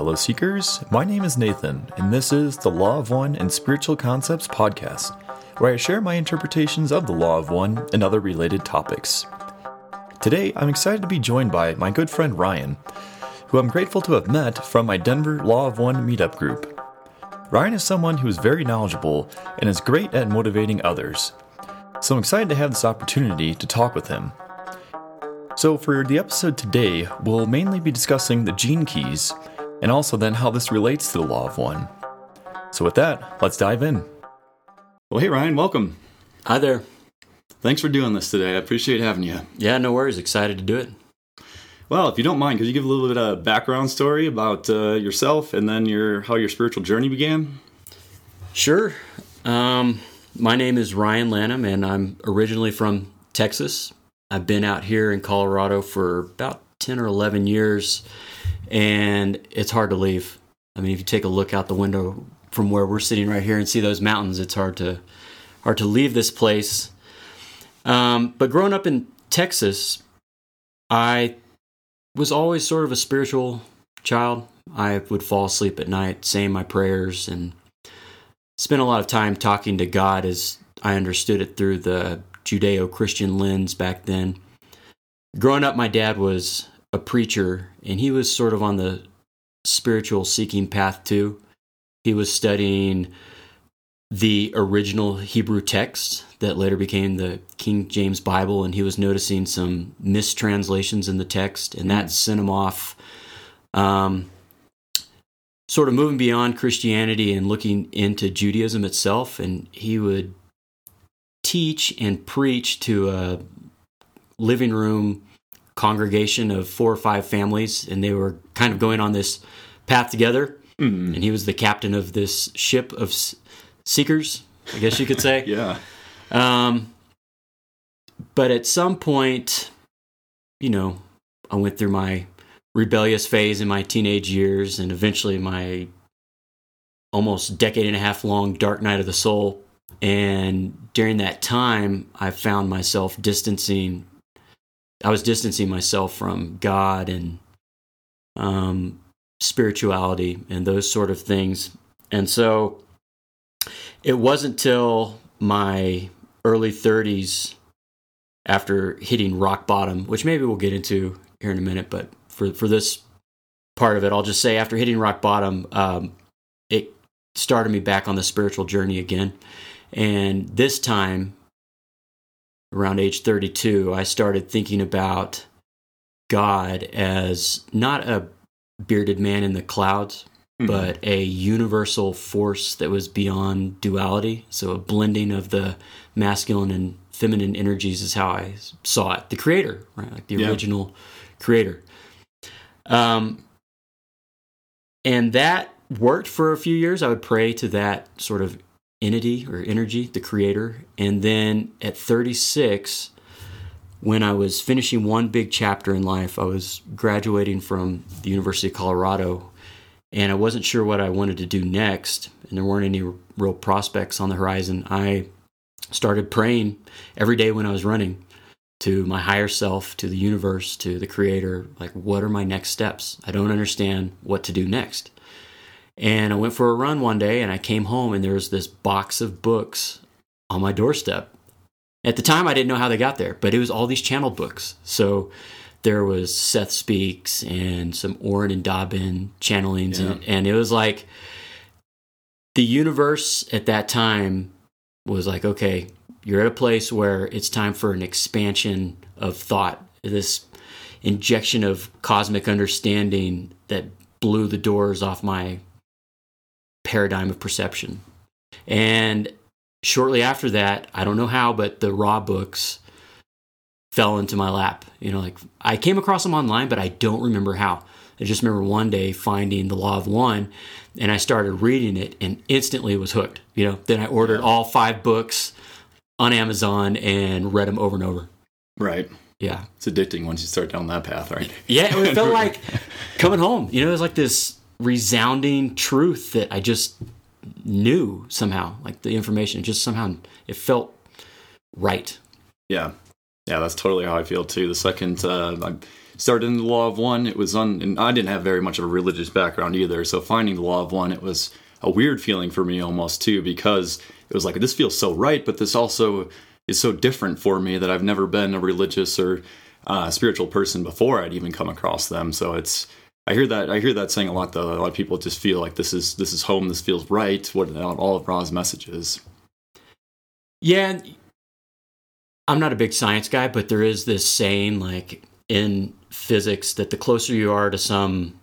Fellow seekers. My name is Nathan, and this is the Law of One and Spiritual Concepts podcast, where I share my interpretations of the Law of One and other related topics. Today, I'm excited to be joined by my good friend Ryan, who I'm grateful to have met from my Denver Law of One meetup group. Ryan is someone who is very knowledgeable and is great at motivating others, so I'm excited to have this opportunity to talk with him. So, for the episode today, we'll mainly be discussing the gene keys and also then how this relates to the Law of One. So, with that, let's dive in. Well, hey, Ryan, welcome. Hi there. Thanks for doing this today. I appreciate having you. Yeah, no worries. Excited to do it. Well, if you don't mind, could you give a little bit of background story about uh, yourself and then your how your spiritual journey began? Sure. Um, my name is Ryan Lanham, and I'm originally from Texas. I've been out here in Colorado for about 10 or 11 years, and it's hard to leave. I mean, if you take a look out the window from where we're sitting right here and see those mountains, it's hard to hard to leave this place. Um, but growing up in Texas, I was always sort of a spiritual child. I would fall asleep at night saying my prayers and spent a lot of time talking to God as I understood it through the Judeo Christian lens back then. Growing up, my dad was a preacher, and he was sort of on the spiritual seeking path too. He was studying the original Hebrew text that later became the King James Bible, and he was noticing some mistranslations in the text, and that sent him off, um, sort of moving beyond Christianity and looking into Judaism itself. And he would teach and preach to a living room congregation of four or five families, and they were kind of going on this path together. Mm. And he was the captain of this ship of seekers, I guess you could say. Yeah. Um, but at some point, you know, I went through my rebellious phase in my teenage years and eventually my almost decade and a half long dark night of the soul. And during that time, I found myself distancing, I was distancing myself from God and um, spirituality and those sort of things. And so it wasn't till my early 30s after hitting rock bottom, which maybe we'll get into here in a minute, but for, for this part of it, I'll just say after hitting rock bottom, um, it started me back on the spiritual journey again. And this time, around age 32, I started thinking about God as not a bearded man in the clouds, Mhm. but a universal force that was beyond duality. So a blending of the masculine and feminine energies is how I saw it. The creator, right? Like the Yeah. original creator. Um, and that worked for a few years. I would pray to that sort of entity or energy, the creator. And then at 36, when I was finishing one big chapter in life, I was graduating from the University of Colorado and I wasn't sure what I wanted to do next, and there weren't any real prospects on the horizon. I started praying every day when I was running to my higher self, to the universe, to the creator, like, what are my next steps? I don't understand what to do next. And I went for a run one day and I came home and there was this box of books on my doorstep. At the time, I didn't know how they got there, but it was all these channeled books. So there was Seth Speaks and some Orin and DaBen channelings, and, and it was like the universe at that time was like, okay, you're at a place where it's time for an expansion of thought, this injection of cosmic understanding that blew the doors off my paradigm of perception. And shortly after that, I don't know how, but the Ra books fell into my lap. You know, like I came across them online, but I don't remember how. I just remember one day finding The Law of One and I started reading it and instantly was hooked. You know, then I ordered all five books on Amazon and read them over and over. Right. Yeah. It's addicting once you start down that path, right? Yeah, it felt like coming home. You know, it was like this resounding truth that I just knew somehow. Like the information, just somehow it felt right. Yeah. Yeah, that's totally how I feel too. The second uh, I started in the Law of One, it was on, and I didn't have very much of a religious background either. So finding the Law of One, it was a weird feeling for me almost too, because it was like this feels so right, but this also is so different for me that I've never been a religious or uh, spiritual person before I'd even come across them. So it's I hear that I hear that saying a lot though. A lot of people just feel like this is this is home. This feels right. What all of Ra's messages. Yeah, I'm not a big science guy, but there is this saying like in physics that the closer you are to some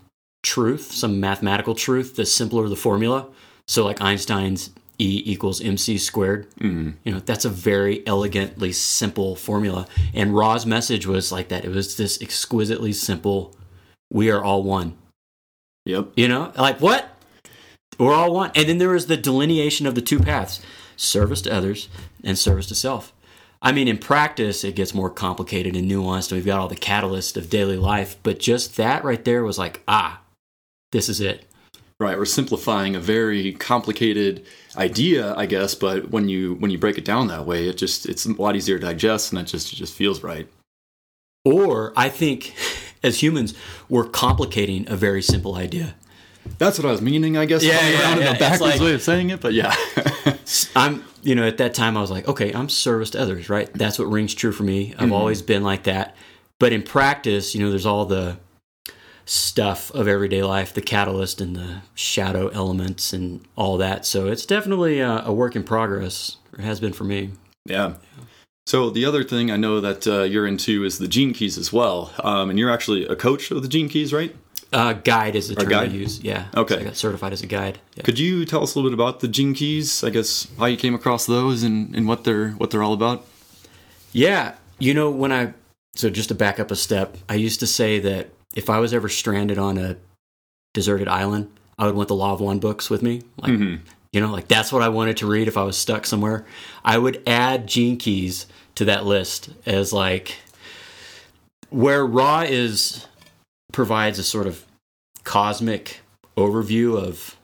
truth, some mathematical truth, the simpler the formula. So like Einstein's E equals mc squared. Mm-hmm. You know, that's a very elegantly simple formula. And Ra's message was like that. It was this exquisitely simple, we are all one. Yep. You know, like what? We're all one. And then there is the delineation of the two paths service to others and service to self. I mean, in practice, it gets more complicated and nuanced, and we've got all the catalyst of daily life. But just that right there was like, ah, this is it. Right, we're simplifying a very complicated idea, I guess, but when you when you break it down that way, it just it's a lot easier to digest and it just it just feels right. Or I think as humans, we're complicating a very simple idea. That's what I was meaning, I guess. Yeah, yeah, yeah. in a backwards like, way of saying it, but yeah. I'm, you know, at that time I was like, okay, I'm service to others, right? That's what rings true for me. I've mm-hmm. always been like that. But in practice, you know, there's all the stuff of everyday life, the catalyst and the shadow elements and all that. So it's definitely a, a work in progress. It has been for me. Yeah. So the other thing I know that uh, you're into is the Gene Keys as well, um, and you're actually a coach of the Gene Keys, right? Uh, guide is the term I use. Yeah. Okay. So I got certified as a guide. Yeah. Could you tell us a little bit about the Gene Keys? I guess how you came across those and, and what they're what they're all about. Yeah, you know when I so just to back up a step, I used to say that if I was ever stranded on a deserted island, I would want the Law of One books with me. Like, mm-hmm. You know, like that's what I wanted to read if I was stuck somewhere. I would add Gene Keys to that list as like where Ra is provides a sort of cosmic overview of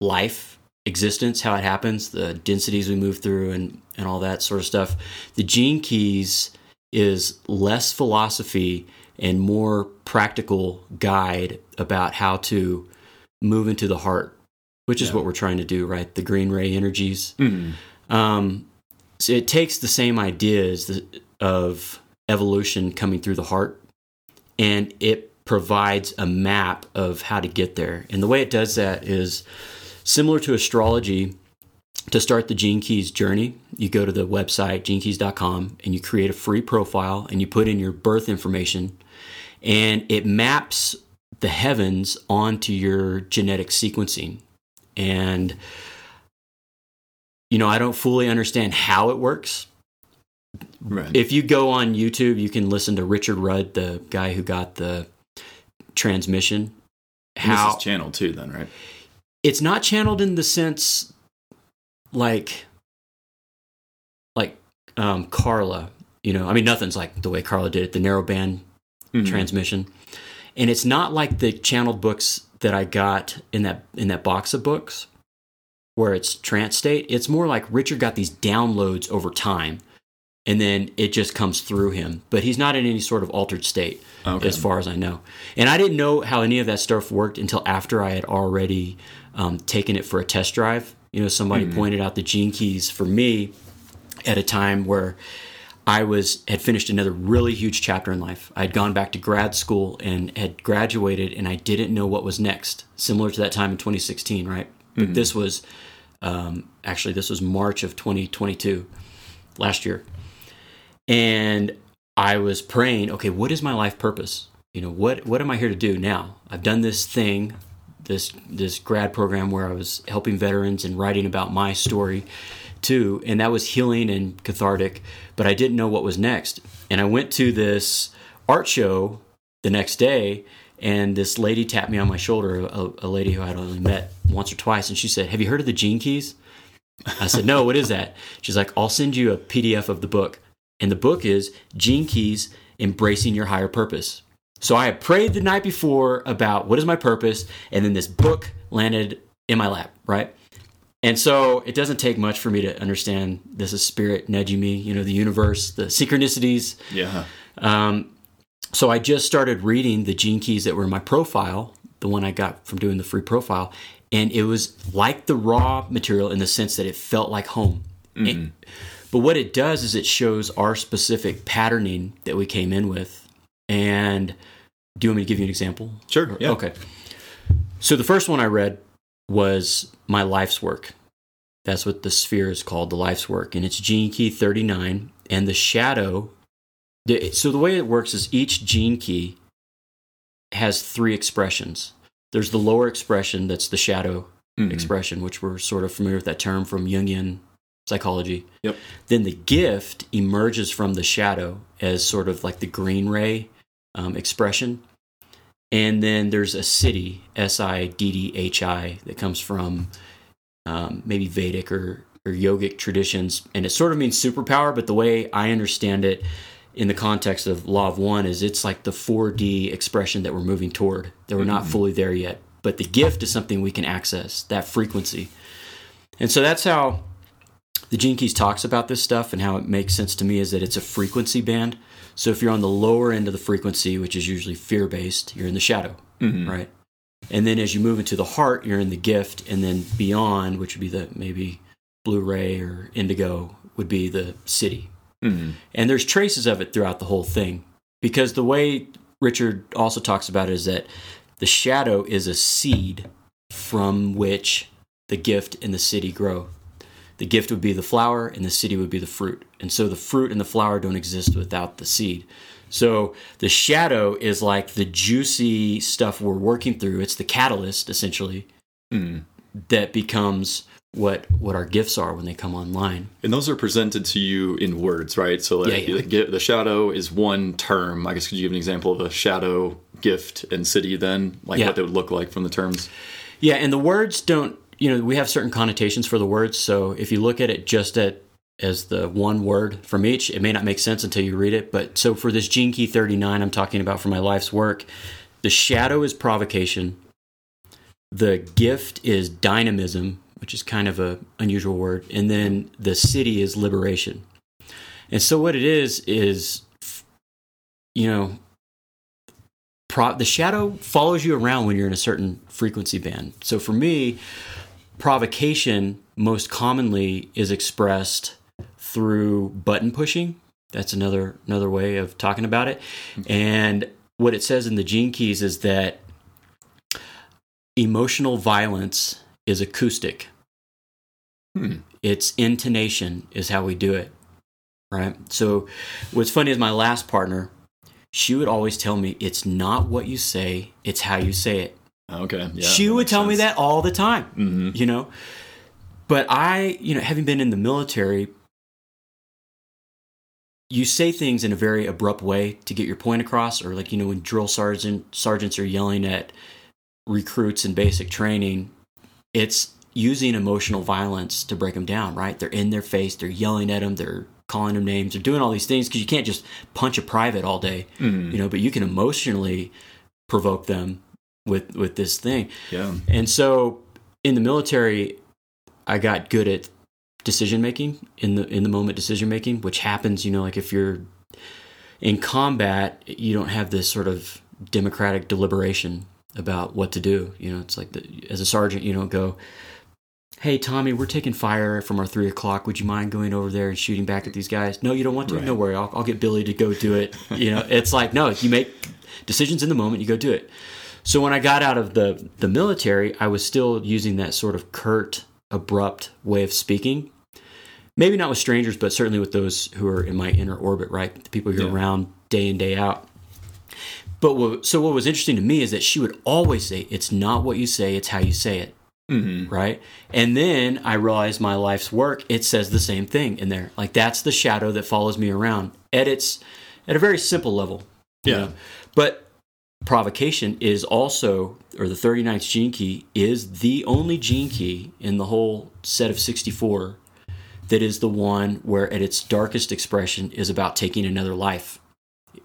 life, existence, how it happens, the densities we move through, and and all that sort of stuff. The Gene Keys is less philosophy and more practical guide about how to move into the heart, which is yeah. what we're trying to do, right? The green ray energies. Mm-hmm. Um, so it takes the same ideas of evolution coming through the heart, and it provides a map of how to get there. And the way it does that is similar to astrology. To start the Gene Keys journey, you go to the website genekeys.com and you create a free profile and you put in your birth information and it maps the heavens onto your genetic sequencing. And, you know, I don't fully understand how it works. Right. If you go on YouTube, you can listen to Richard Rudd, the guy who got the transmission. How this is channeled too, then, right? It's not channeled in the sense like like um, Carla. You know, I mean, nothing's like the way Carla did it. The narrowband mm-hmm. transmission. And it's not like the channeled books that I got in that in that box of books where it's trance state. It's more like Richard got these downloads over time and then it just comes through him. But he's not in any sort of altered state okay. as far as I know. And I didn't know how any of that stuff worked until after I had already um, taken it for a test drive. You know, somebody mm-hmm. pointed out the gene keys for me at a time where I was had finished another really huge chapter in life. I had gone back to grad school and had graduated, and I didn't know what was next. Similar to that time in 2016, right? Mm-hmm. this was um, actually this was March of 2022, last year, and I was praying. Okay, what is my life purpose? You know, what what am I here to do now? I've done this thing, this this grad program where I was helping veterans and writing about my story too, and that was healing and cathartic. But I didn't know what was next, and I went to this art show the next day, and this lady tapped me on my shoulder, a, a lady who I'd only met once or twice, and she said, "Have you heard of the Gene Keys?" I said, "No, what is that?" She's like, "I'll send you a PDF of the book." And the book is Gene Keys Embracing Your Higher Purpose. So I had prayed the night before about what is my purpose, and then this book landed in my lap, right? And so it doesn't take much for me to understand this is spirit nudging me, you know, the universe, the synchronicities. Yeah. Um, so I just started reading the gene keys that were in my profile, the one I got from doing the free profile, and it was like the Ra material in the sense that it felt like home. And- but what it does is it shows our specific patterning that we came in with. And do you want me to give you an example? Sure. Yeah. Okay. So the first one I read was my life's work. That's what the sphere is called, the life's work, and it's gene key 39. And the shadow. the- So the way it works is each gene key has three expressions. There's the lower expression that's the shadow Mhm. expression, which we're sort of familiar with that term from Jungian psychology. Yep. Then the gift emerges from the shadow as sort of like the green ray um, expression. And then there's a siddhi, S I D D H I, that comes from um, maybe Vedic or, or yogic traditions. And it sort of means superpower, but the way I understand it in the context of Law of One is it's like the 4D expression that we're moving toward, that we're not fully there yet. But the gift is something we can access, that frequency. And so that's how the Gene Keys talks about this stuff and how it makes sense to me is that it's a frequency band. So if you're on the lower end of the frequency, which is usually fear based, you're in the shadow, Mhm. right? And then as you move into the heart, you're in the gift, and then beyond, which would be the maybe blue ray or indigo, would be the siddhi. Mhm. And there's traces of it throughout the whole thing. Because the way Richard also talks about it is that the shadow is a seed from which the gift and the siddhi grow. The gift would be the flower, and the siddhi would be the fruit. And so the fruit and the flower don't exist without the seed. So the shadow is like the juicy stuff we're working through. It's the catalyst, essentially, Mhm. that becomes what what our gifts are when they come online. And those are presented to you in words, right? So like, Yeah, yeah. The, the shadow is one term. I guess could you give an example of a shadow, gift, and siddhi? Then, like Yeah. what they would look like from the terms. Yeah, and the words don't, you know, we have certain connotations for the words. So if you look at it just at as the one word from each, it may not make sense until you read it. But so for this Gene Key 39, I'm talking about for my life's work, the shadow is provocation. The gift is dynamism, which is kind of a unusual word, and then the siddhi is liberation. And so what it is is, you know, the shadow follows you around when you're in a certain frequency band. So for me, provocation most commonly is expressed through button pushing. That's another another way of talking about it. And what it says in the gene keys is that emotional violence is acoustic. Hmm. It's intonation is how we do it. Right? So what's funny is my last partner, she would always tell me it's not what you say, it's how you say it. Okay. Yeah. she would tell me that all the time, hmm you know. But I, you know, having been in the military, you say things in a very abrupt way to get your point across, or like you know when drill sergeant sergeants are yelling at recruits in basic training, it's using emotional violence to break them down. Right? They're in their face, they're yelling at them, they're calling them names, they're doing all these things because you can't just punch a private all day, hmm you know. But you can emotionally provoke them with with this thing. Yeah. And so in the military, I got good at decision making in the in the moment decision making, which happens, you know, like if you're in combat, you don't have this sort of democratic deliberation about what to do. You know, it's like the, as a sergeant, you don't go, "Hey, Tommy, we're taking fire from our three o'clock. Would you mind going over there and shooting back at these guys?" No, you don't want to. Right. No worry, I'll, I'll get Billy to go do it. You know, it's like no, you make decisions in the moment, you go do it. So when I got out of the the military, I was still using that sort of curt, abrupt way of speaking. Maybe not with strangers, but certainly with those who are in my inner orbit, right? The people you're Yeah. around day in day out. But what, so what was interesting to me is that she would always say, "It's not what you say; it's how you say it." hmm right? And then I realized my life's work, it says the same thing in there. Like that's the shadow that follows me around Edits at a very simple level. you Yeah. know? But provocation is also or the 39th gene key is the only gene key in the whole set of 64 that is the one where at its darkest expression is about taking another life.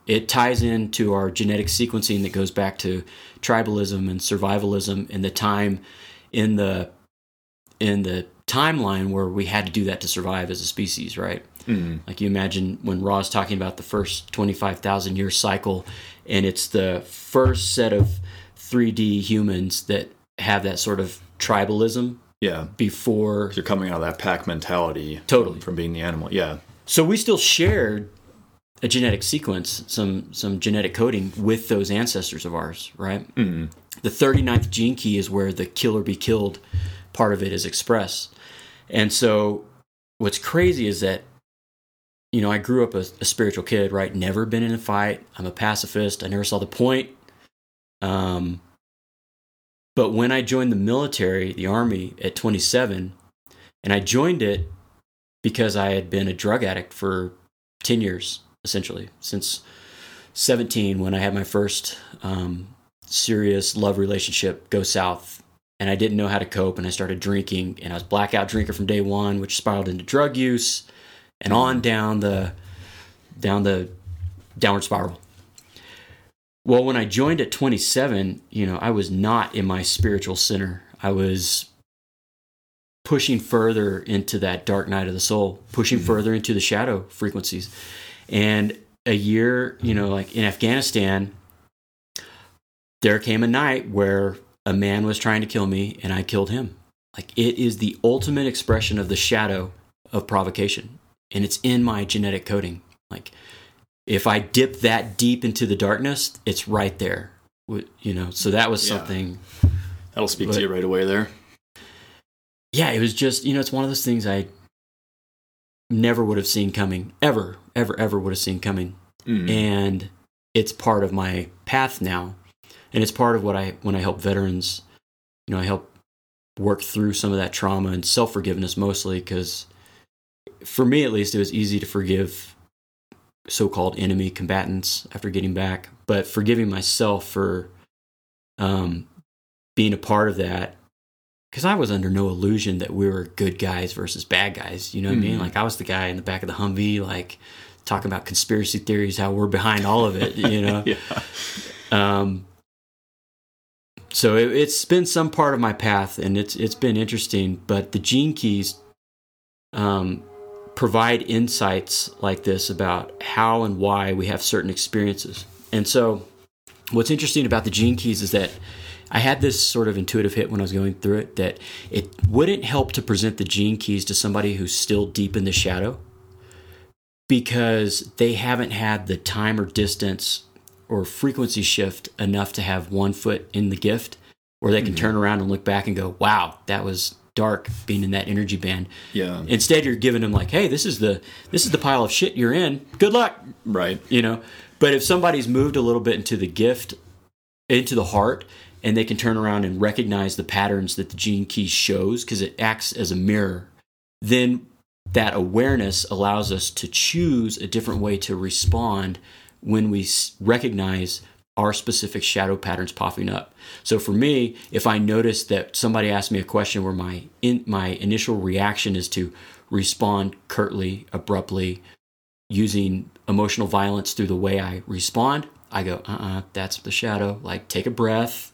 It ties into our genetic sequencing that goes back to tribalism and survivalism and the time in the in the timeline where we had to do that to survive as a species, right? Like you imagine when Ra's talking about the first 25,000 year cycle, and it's the first set of 3D humans that have that sort of tribalism Yeah. before. You're coming out of that pack mentality. Totally. From being the animal. Yeah. So we still shared a genetic sequence, some some genetic coding with those ancestors of ours, right? Mm. The 39th gene key is where the kill or be killed part of it is expressed. And so what's crazy is that you know, I grew up a, a spiritual kid, right? Never been in a fight. I'm a pacifist. I never saw the point. Um, but when I joined the military, the army at 27, and I joined it because I had been a drug addict for 10 years, essentially, since 17 when I had my first um, serious love relationship go south. And I didn't know how to cope, and I started drinking, and I was blackout drinker from day one, which spiraled into drug use, and on down the down the downward spiral. Well, when I joined at 27, you know, I was not in my spiritual center. I was pushing further into that dark night of the soul, pushing mm-hmm. further into the shadow frequencies. And a year, you know, like in Afghanistan, there came a night where a man was trying to kill me and I killed him. Like it is the ultimate expression of the shadow of provocation. And it's in my genetic coding. Like if I dip that deep into the darkness, it's right there. You know, so that was Yeah. something That'll speak But- to you right away there. yeah, it was just, you know, it's one of those things I never would have seen coming, ever, ever, ever would have seen coming. Mm. And it's part of my path now. And it's part of what I, when I help veterans, you know, I help work through some of that trauma and self forgiveness mostly because for me at least, it was easy to forgive so called enemy combatants after getting back. But forgiving myself for um, being a part of that because I was under no illusion that we were good guys versus bad guys. You know what I mean? Mhm. Like I was the guy in the back of the Humvee, like talking about conspiracy theories, how we're behind all of it. You know? yeah. um, so it, it's been some part of my path, and it's it's been interesting. But the gene keys um, provide insights like this about how and why we have certain experiences. And so, what's interesting about the gene keys is that I had this sort of intuitive hit when I was going through it that it wouldn't help to present the gene keys to somebody who's still deep in the shadow because they haven't had the time or distance or frequency shift enough to have one foot in the gift where they can mm-hmm. turn around and look back and go, wow, that was dark being in that energy band. Yeah. Instead, you're giving them like, hey, this is the this is the pile of shit you're in. Good luck Right. you know but if somebody's moved a little bit into the gift into the heart and they can turn around and recognize the patterns that the gene key shows because it acts as a mirror then that awareness allows us to choose a different way to respond when we recognize our specific shadow patterns popping up. So for me, if I notice that somebody asks me a question where my in, my initial reaction is to respond curtly, abruptly, using emotional violence through the way I respond, I go, uh uh that's the shadow. Like, take a breath,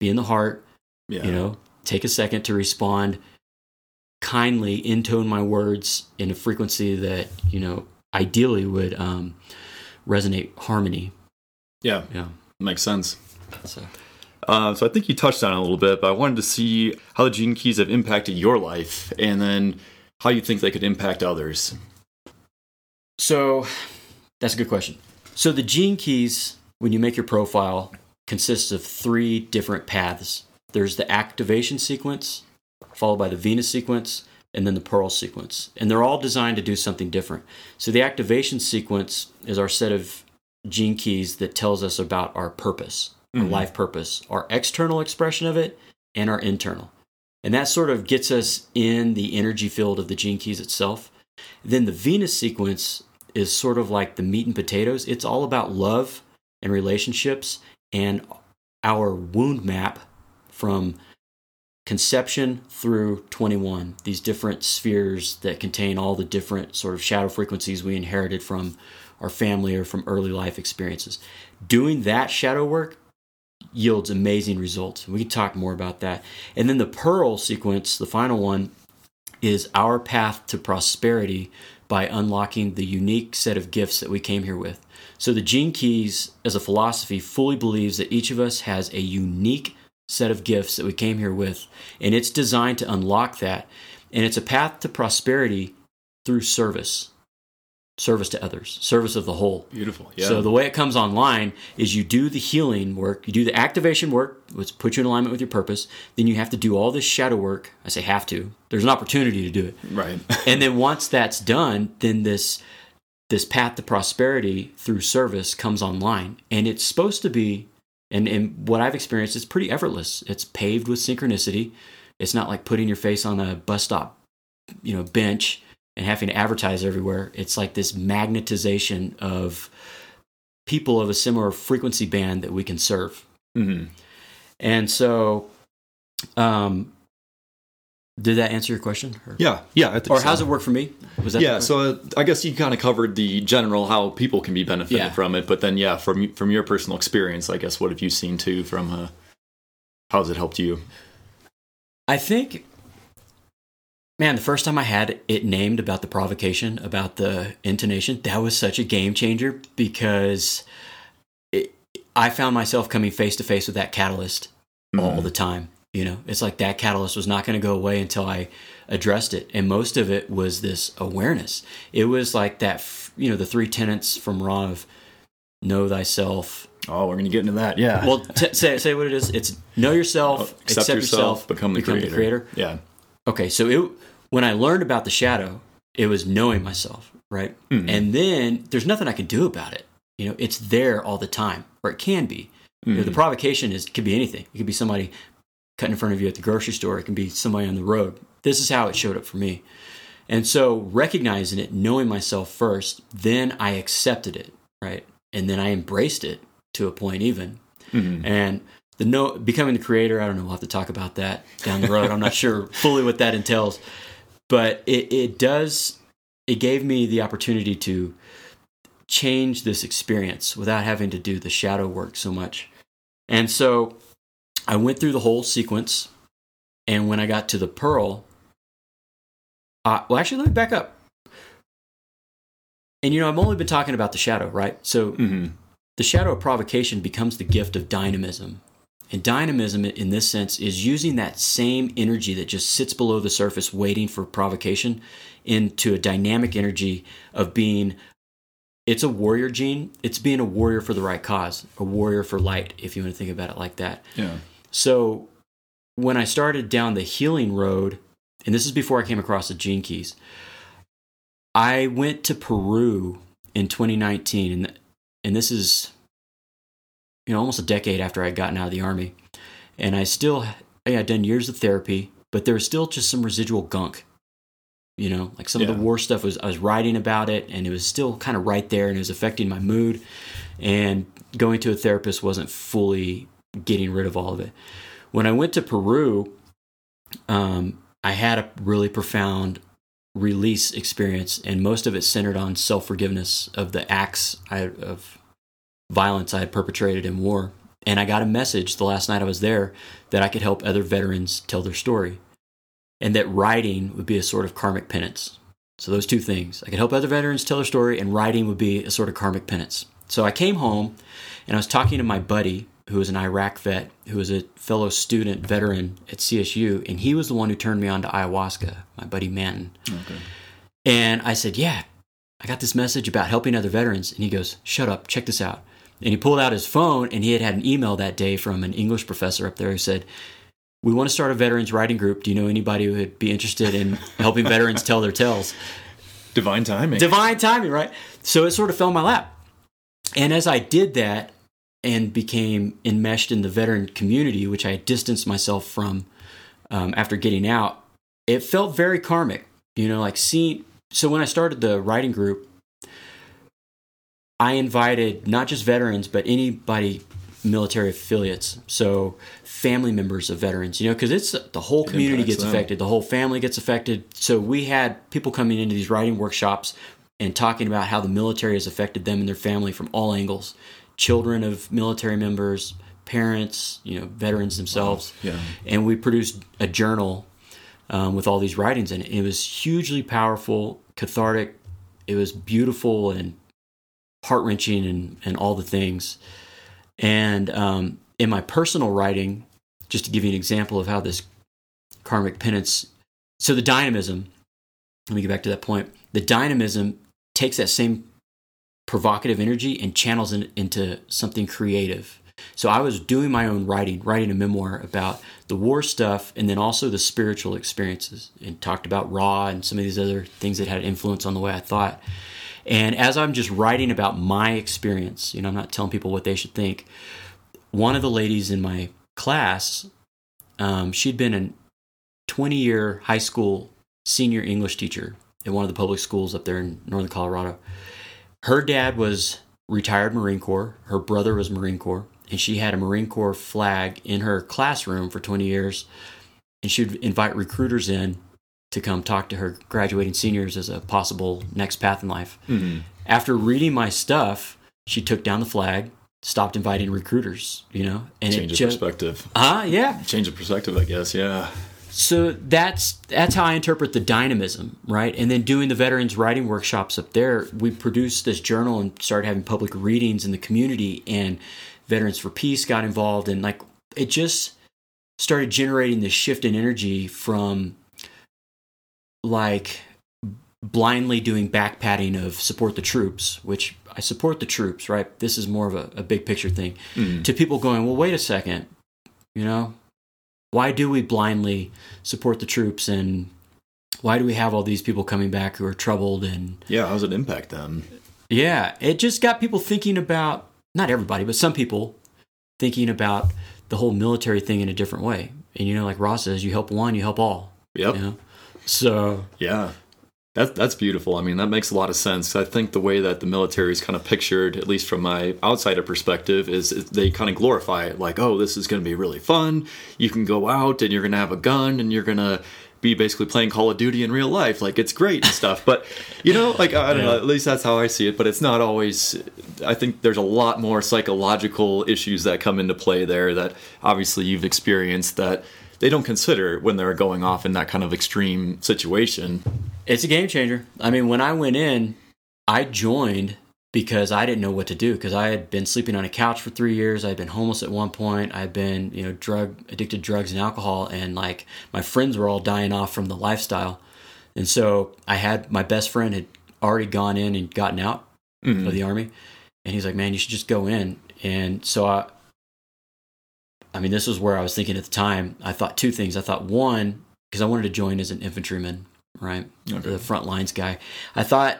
be in the heart, Yeah. you know, take a second to respond kindly, intone my words in a frequency that, you know, ideally would um, resonate harmony. Yeah. Yeah. Makes sense. So, Uh, so I think you touched on it a little bit, but I wanted to see how the gene keys have impacted your life, and then how you think they could impact others. so that's a good question. So the gene keys, when you make your profile, consists of three different paths. There's the activation sequence, followed by the Venus sequence, and then the Pearl sequence. And they're all designed to do something different. So the activation sequence is our set of gene keys that tells us about our purpose, our Mhm. life purpose, our external expression of it, and our internal. And that sort of gets us in the energy field of the gene keys itself. Then the Venus sequence is sort of like the meat and potatoes. It's all about love and relationships and our wound map from conception through 21 these different spheres that contain all the different sort of shadow frequencies we inherited from our family or from early life experiences doing that shadow work yields amazing results we can talk more about that and then the pearl sequence the final one is our path to prosperity by unlocking the unique set of gifts that we came here with. So the Gene Keys, as a philosophy, fully believes that each of us has a unique set of gifts that we came here with, and it's designed to unlock that. And it's a path to prosperity through service service to others, service of the whole. Beautiful. Yeah. So the way it comes online is you do the healing work, you do the activation work, which puts you in alignment with your purpose. Then you have to do all this shadow work. I say have to. There's an opportunity to do it. right. And then once that's done, then this this path to prosperity through service comes online, and it's supposed to be. And, and what I've experienced is pretty effortless. It's paved with synchronicity. It's not like putting your face on a bus stop, you know, bench and having to advertise everywhere. It's like this magnetization of people of a similar frequency band that we can serve. hmm And so, um, did that answer your question? Or, Yeah. Yeah. Or so. how's it work for me? Was that yeah, so uh, I guess you kind of covered the general how people can be benefited Yeah. from it, but then yeah, from from your personal experience, I guess what have you seen too from uh, how's it helped you? I think, man, the first time I had it named about the provocation, about the intonation, that was such a game changer because it, I found myself coming face to face with that catalyst all Mhm. the time. You know, it's like that catalyst was not going to go away until I addressed it. And most of it was this awareness. It was like that, you know, the three tenets from Ra of know thyself. Oh, we're gonna get into that. Yeah. Well, t- say, say what it is. It's know yourself, accept, yourself, become the creator. creator. Yeah. Okay, so it, when I learned about the shadow, it was knowing myself, right? Mhm. And then there's nothing I can do about it. You know, it's there all the time, or it can be. You know, the Mhm. provocation is could be anything. It could be somebody cutting in front of you at the grocery store. It can be somebody on the road. This is how it showed up for me. And so recognizing it, knowing myself first, then I accepted it, right? And then I embraced it to a point even. Mhm. And the no becoming the creator, I don't know, we'll have to talk about that down the road. I'm not sure fully what that entails. But it, it does it gave me the opportunity to change this experience without having to do the shadow work so much. And so I went through the whole sequence and when I got to the pearl, uh, well, actually, let me back up. And you know, I've only been talking about the shadow, right? So Mhm. the shadow of provocation becomes the gift of dynamism. And dynamism, in this sense, is using that same energy that just sits below the surface waiting for provocation into a dynamic energy of being. It's a warrior gene. It's being a warrior for the right cause, a warrior for light, if you want to think about it like that. Yeah. So when I started down the healing road, and this is before I came across the gene keys, I went to Peru in 2019, and and this is you know almost a decade after I'd gotten out of the army, and I still yeah, I'd done years of therapy, but there was still just some residual gunk. You know, like some of the war stuff was I was writing about it, and it was still kind of right there, and it was affecting my mood. And going to a therapist wasn't fully getting rid of all of it. When I went to Peru, um, I had a really profound release experience, and most of it centered on self forgiveness of the acts I, of violence I had perpetrated in war. And I got a message the last night I was there that I could help other veterans tell their story, and that writing would be a sort of karmic penance. So those two things, I could help other veterans tell their story, and writing would be a sort of karmic penance. So I came home, and I was talking to my buddy who was an Iraq vet, who was a fellow student veteran at CSU, and he was the one who turned me on to ayahuasca, my buddy Manton. Okay. And I said, Yeah, I got this message about helping other veterans. And he goes, Shut up, check this out. And he pulled out his phone and he had had an email that day from an English professor up there who said, We want to start a veterans writing group. Do you know anybody who would be interested in helping veterans tell their tales? Divine timing. Divine timing, right? So it sort of fell in my lap. And as I did that and became enmeshed in the veteran community, which I had distanced myself from um, after getting out, it felt very karmic. You know, like seeing. So when I started the writing group, I invited not just veterans, but anybody military affiliates. So family members of veterans, you know, because it's the whole community gets them. affected, the whole family gets affected. So we had people coming into these writing workshops and talking about how the military has affected them and their family from all angles. Children of military members, parents, you know, veterans themselves Yeah. and we produced a journal um, with all these writings in it. It was hugely powerful, cathartic, it was beautiful and heart wrenching and and all the things. And um, in my personal writing, just to give you an example of how this karmic penance, so the dynamism. Let me get back to that point. The dynamism takes that same provocative energy and channels it into something creative. So I was doing my own writing, writing a memoir about the war stuff and then also the spiritual experiences and talked about Ra and some of these other things that had influence on the way I thought. And as I'm just writing about my experience, you know, I'm not telling people what they should think. One of the ladies in my class, um, she'd been a 20 year high school senior English teacher at one of the public schools up there in northern Colorado. Her dad was retired Marine Corps, her brother was Marine Corps, and she had a Marine Corps flag in her classroom for 20 years. And she'd invite recruiters in to come talk to her graduating seniors as a possible next path in life. Mm-hmm. After reading my stuff, she took down the flag, stopped inviting recruiters, you know, and Change it of just, perspective. ah, yeah. Change of perspective, I guess. Yeah. So that's that's how I interpret the dynamism, right? And then doing the veterans writing workshops up there, we produced this journal and started having public readings in the community, and Veterans for Peace got involved, and like it just started generating this shift in energy from like blindly doing back patting of support the troops, which I support the troops, right? This is more of a, a big picture thing, Mm. to people going, well, wait a second, you know, why do we blindly support the troops and why do we have all these people coming back who are troubled and Yeah. How does it impact them? yeah it just got people thinking about not everybody but some people thinking about the whole military thing in a different way and you know like Ra's says you help one you help all Yep. you know so Yeah. That, that's beautiful. I mean, that makes a lot of sense. I think the way that the military is kind of pictured, at least from my outsider perspective, is, is they kind of glorify it like, oh, this is going to be really fun. You can go out and you're going to have a gun and you're going to be basically playing Call of Duty in real life. Like, it's great and stuff. But, you know, like, I don't know, at least that's how I see it. But it's not always, I think there's a lot more psychological issues that come into play there that obviously you've experienced that they don't consider when they're going off in that kind of extreme situation. it's a game changer. I mean when i went in i joined because i didn't know what to do because i had been sleeping on a couch for three years. I had been homeless at one point. I had been you know drug addicted to drugs and alcohol and like my friends were all dying off from the lifestyle. And so i had my best friend had already gone in and gotten out Mhm. of the army and he's like man you should just go in. And so i i mean this was where i was thinking at the time i thought two things i thought one because i wanted to join as an infantryman right Okay. the front lines guy i thought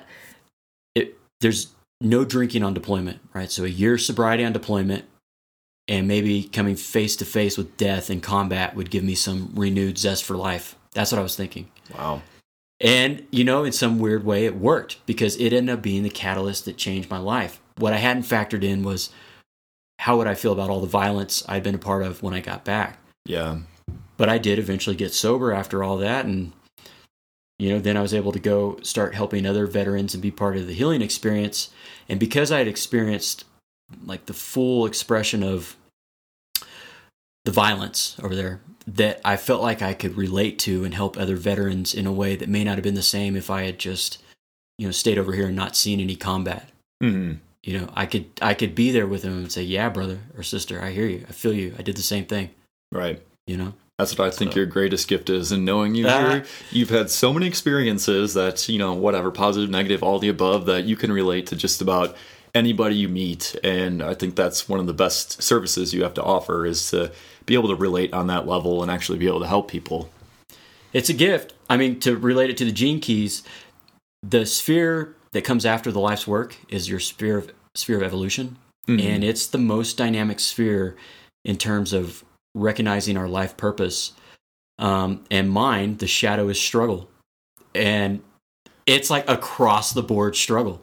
it there's no drinking on deployment right so a year sobriety on deployment and maybe coming face to face with death in combat would give me some renewed zest for life that's what i was thinking Wow. and, you know, in some weird way, it worked because it ended up being the catalyst that changed my life. What I hadn't factored in was how would I feel about all the violence I'd been a part of when I got back. Yeah. But I did eventually get sober after all that. And, you know, then I was able to go start helping other veterans and be part of the healing experience. And because I had experienced like the full expression of the violence over there that I felt like I could relate to and help other veterans in a way that may not have been the same if I had just, you know, stayed over here and not seen any combat. hmm You know, I could I could be there with them and say, "Yeah, brother or sister, I hear you. I feel you. I did the same thing." Right. You know. That's what I think So- your greatest gift is, and knowing you Ah. you've had so many experiences that you know, whatever, positive, negative, all the above, that you can relate to just about anybody you meet. And I think that's one of the best services you have to offer is to be able to relate on that level and actually be able to help people. It's a gift. I mean, to relate it to the gene keys, the sphere that comes after the life's work is your sphere of sphere of evolution, Mhm. and it's the most dynamic sphere in terms of recognizing our life purpose. Um, and mine, the shadow is struggle, and it's like across the board struggle.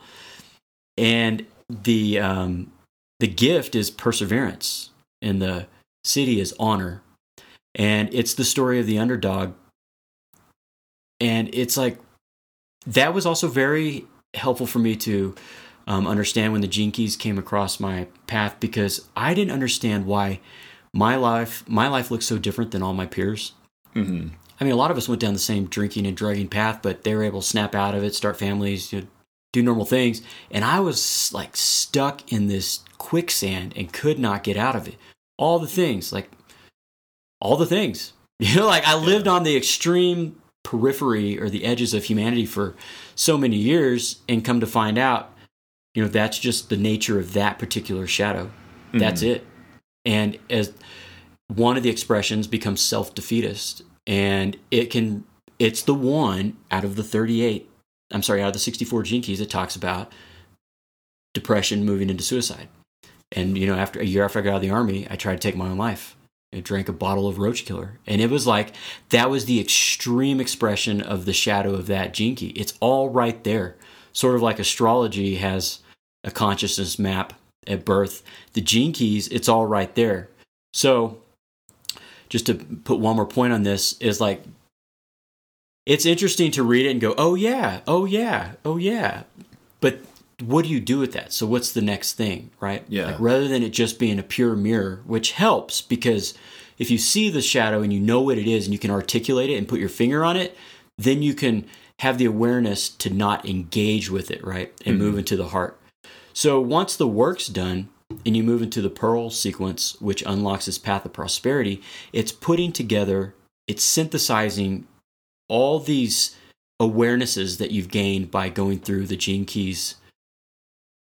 And the um, the gift is perseverance, and the siddhi is honor, and it's the story of the underdog and it's like that was also very helpful for me to um, understand when the keys came across my path because I didn't understand why my life my life looked so different than all my peers. Mhm. I mean, a lot of us went down the same drinking and drugging path, but they were able to snap out of it, start families, you know, do normal things. And I was like stuck in this quicksand and could not get out of it. All the things, like all the things. You know, like I lived on the extreme periphery or the edges of humanity for so many years and come to find out, you know, that's just the nature of that particular shadow. Mm-hmm. That's it. And as one of the expressions becomes self defeatist, and it can, it's the one out of the 38 I'm sorry, out of the 64 gene keys, it talks about depression moving into suicide. And, you know, after a year after I got out of the army, I tried to take my own life. I drank a bottle of roach killer. And it was like, that was the extreme expression of the shadow of that gene key. It's all right there. Sort of like astrology has a consciousness map at birth. The gene keys, it's all right there. So, just to put one more point on this, is like it's interesting to read it and go, oh yeah, oh yeah, oh yeah. But what do you do with that? So what's the next thing, right? Yeah. Like rather than it just being a pure mirror, which helps because if you see the shadow and you know what it is and you can articulate it and put your finger on it, then you can have the awareness to not engage with it, right? And mm-hmm. move into the heart. So once the work's done and you move into the pearl sequence, which unlocks this path of prosperity, it's putting together, it's synthesizing all these awarenesses that you've gained by going through the gene keys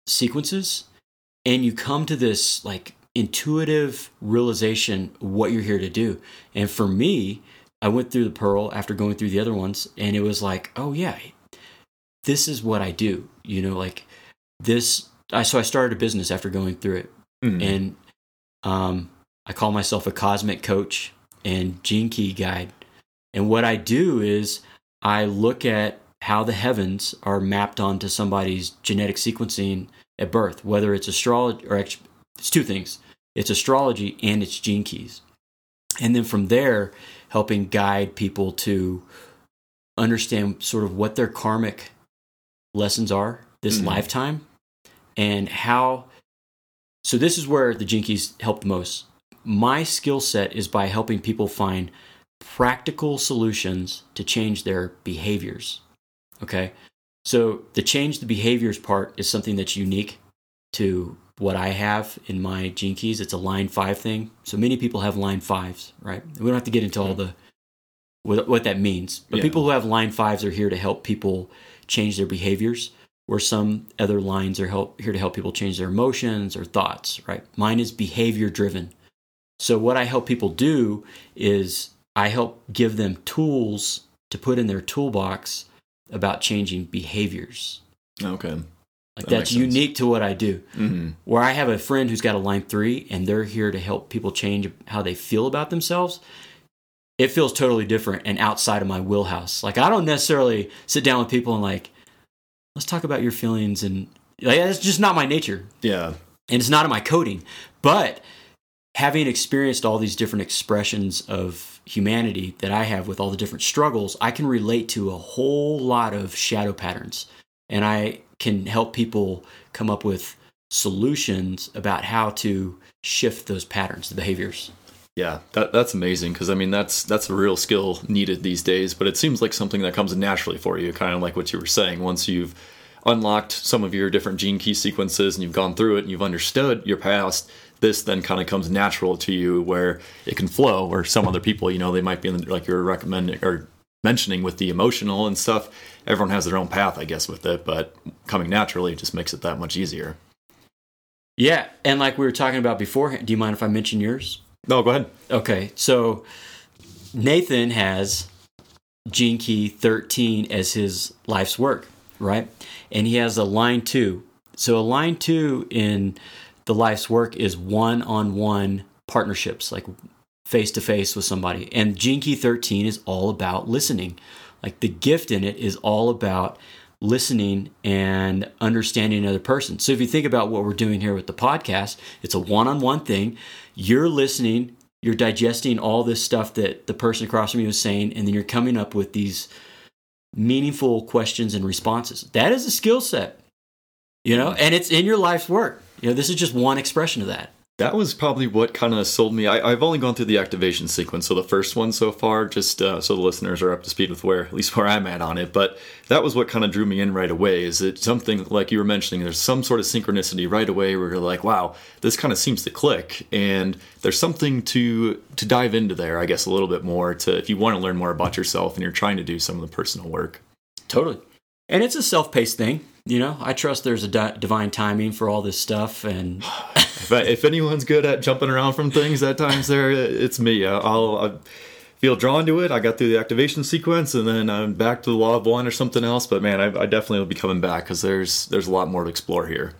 sequences. And you come to this like intuitive realization what you're here to do. And for me i went through the pearl after going through the other ones and it was like oh yeah this is what i do. You know like this i so i started a business after going through it mm-hmm. and um i call myself a cosmic coach and gene key guide and what I do is I look at how the heavens are mapped onto somebody's genetic sequencing at birth, whether it's astrology or it's two things it's astrology and it's gene keys. And then from there, helping guide people to understand sort of what their karmic lessons are this mm-hmm. lifetime and how. So, this is where the Gene Keys help the most. My skill set is by helping people find practical solutions to change their behaviors. Okay. So the change the behaviors part is something that's unique to what I have in my gene keys. It's a line five thing. So many people have line fives, right? We don't have to get into all mm-hmm. the what, what that means. But yeah. people who have line fives are here to help people change their behaviors, where some other lines are help, here to help people change their emotions or thoughts, right? Mine is behavior driven. So what I help people do is I help give them tools to put in their toolbox about changing behaviors. Okay. Like that that's unique to what I do. Mm-hmm. Where I have a friend who's got a line three and they're here to help people change how they feel about themselves. It feels totally different and outside of my wheelhouse. Like I don't necessarily sit down with people and like, let's talk about your feelings and like that's just not my nature. Yeah. And it's not in my coding. But having experienced all these different expressions of humanity that I have with all the different struggles, I can relate to a whole lot of shadow patterns. And I can help people come up with solutions about how to shift those patterns, the behaviors. Yeah, that, that's amazing because I mean that's that's a real skill needed these days. But it seems like something that comes naturally for you, kind of like what you were saying. Once you've unlocked some of your different gene key sequences and you've gone through it and you've understood your past, this then kind of comes natural to you where it can flow where some other people you know they might be in like you're recommending or mentioning with the emotional and stuff everyone has their own path i guess with it but coming naturally just makes it that much easier yeah and like we were talking about before do you mind if i mention yours no go ahead okay so nathan has gene key 13 as his life's work right and he has a line two so a line two in the life's work is one on one partnerships, like face to face with somebody. And Gene Key 13 is all about listening. Like the gift in it is all about listening and understanding another person. So if you think about what we're doing here with the podcast, it's a one on one thing. You're listening, you're digesting all this stuff that the person across from you is saying, and then you're coming up with these meaningful questions and responses. That is a skill set, you know, mm-hmm. and it's in your life's work. You know, this is just one expression of that. That was probably what kind of sold me. I, have only gone through the activation sequence, so the first one so far, just uh, so the listeners are up to speed with where, at least where I'm at on it. But that was what kind of drew me in right away. Is it something like you were mentioning? There's some sort of synchronicity right away where you're like, wow, this kind of seems to click, and there's something to to dive into there. I guess a little bit more to if you want to learn more about yourself and you're trying to do some of the personal work. Totally, and it's a self-paced thing. You know, I trust there's a di- divine timing for all this stuff, and if, I, if, anyone's good at jumping around from things at times, there it's me. I'll, i feel drawn to it. I got through the activation sequence, and then I'm back to the law of one or something else. But man, I, I definitely will be coming back because there's there's a lot more to explore here.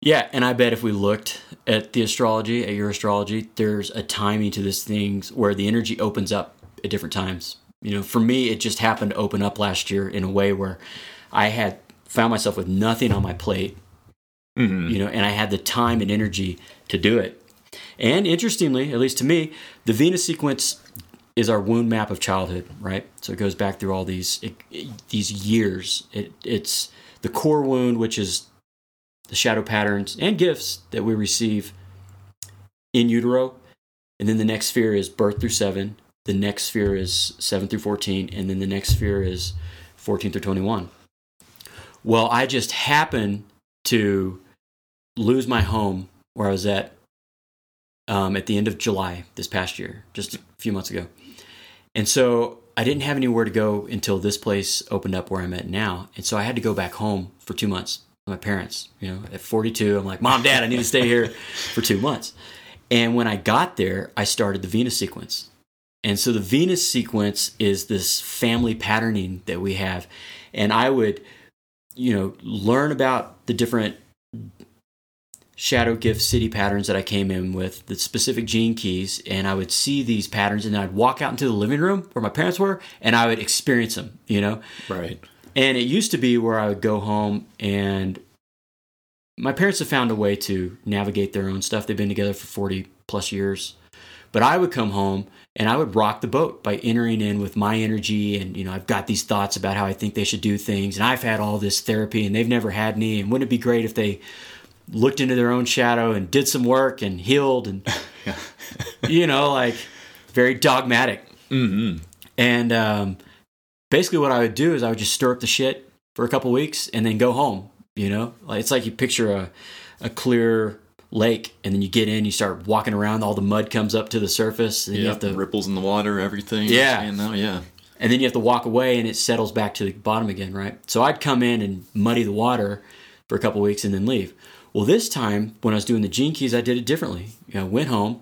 Yeah, and I bet if we looked at the astrology, at your astrology, there's a timing to this thing where the energy opens up at different times. You know, for me, it just happened to open up last year in a way where I had found myself with nothing on my plate, mm-hmm. you know, and I had the time and energy to do it. And interestingly, at least to me, the Venus sequence is our wound map of childhood, right? So it goes back through all these it, it, these years. It, it's the core wound, which is the shadow patterns and gifts that we receive in utero, and then the next sphere is birth through seven. The next sphere is seven through fourteen, and then the next sphere is fourteen through twenty-one. Well, I just happened to lose my home where I was at um, at the end of July this past year, just a few months ago. And so I didn't have anywhere to go until this place opened up where I'm at now. And so I had to go back home for two months with my parents. You know, at 42, I'm like, Mom, Dad, I need to stay here for two months. And when I got there, I started the Venus sequence. And so the Venus sequence is this family patterning that we have. And I would you know, learn about the different shadow gift siddhi patterns that I came in with, the specific gene keys, and I would see these patterns and I'd walk out into the living room where my parents were and I would experience them, you know? Right. And it used to be where I would go home and my parents have found a way to navigate their own stuff. They've been together for 40 plus years. But I would come home and I would rock the boat by entering in with my energy and you know I've got these thoughts about how I think they should do things. And I've had all this therapy and they've never had any and wouldn't it be great if they looked into their own shadow and did some work and healed and you know like very dogmatic. Mm-hmm. and um, basically what I would do is I would just stir up the shit for a couple weeks and then go home you know? Like it's like you picture a a clear lake and then you get in you start walking around all the mud comes up to the surface and yeah, you have the ripples in the water everything yeah. yeah. And then you have to walk away and it settles back to the bottom again right? So i'd come in and muddy the water for a couple weeks and then leave. Well this time when i was doing the gene keys i did it differently. You know went home.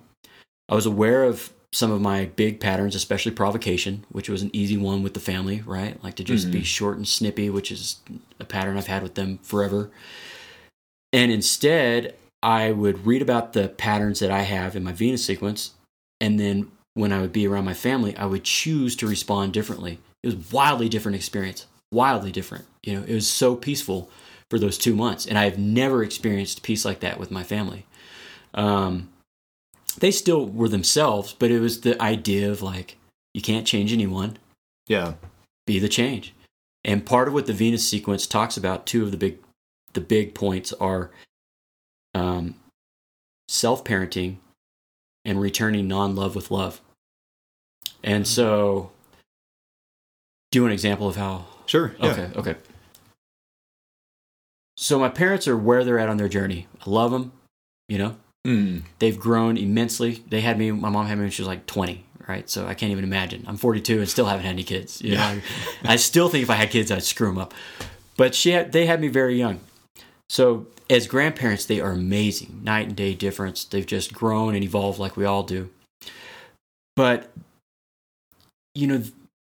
I was aware of some of my big patterns especially provocation which was an easy one with the family right? Like to just mm-hmm. be short and snippy which is a pattern i've had with them forever. And instead I would read about the patterns that I have in my Venus sequence, and then when I would be around my family, I would choose to respond differently. It was wildly different experience, wildly different. You know, it was so peaceful for those two months, and I've never experienced peace like that with my family. Um, they still were themselves, but it was the idea of like you can't change anyone. Yeah, be the change. And part of what the Venus sequence talks about, two of the big the big points are um, self parenting and returning non love with love. And mm-hmm. so, do an example of how? Sure. Yeah. Okay. Okay. So my parents are where they're at on their journey. I love them. You know, mm. they've grown immensely. They had me. My mom had me when she was like twenty. Right. So I can't even imagine. I'm 42 and still haven't had any kids. You yeah. Know? I still think if I had kids, I'd screw them up. But she had, they had me very young. So as grandparents, they are amazing, night and day difference. They've just grown and evolved like we all do. But, you know,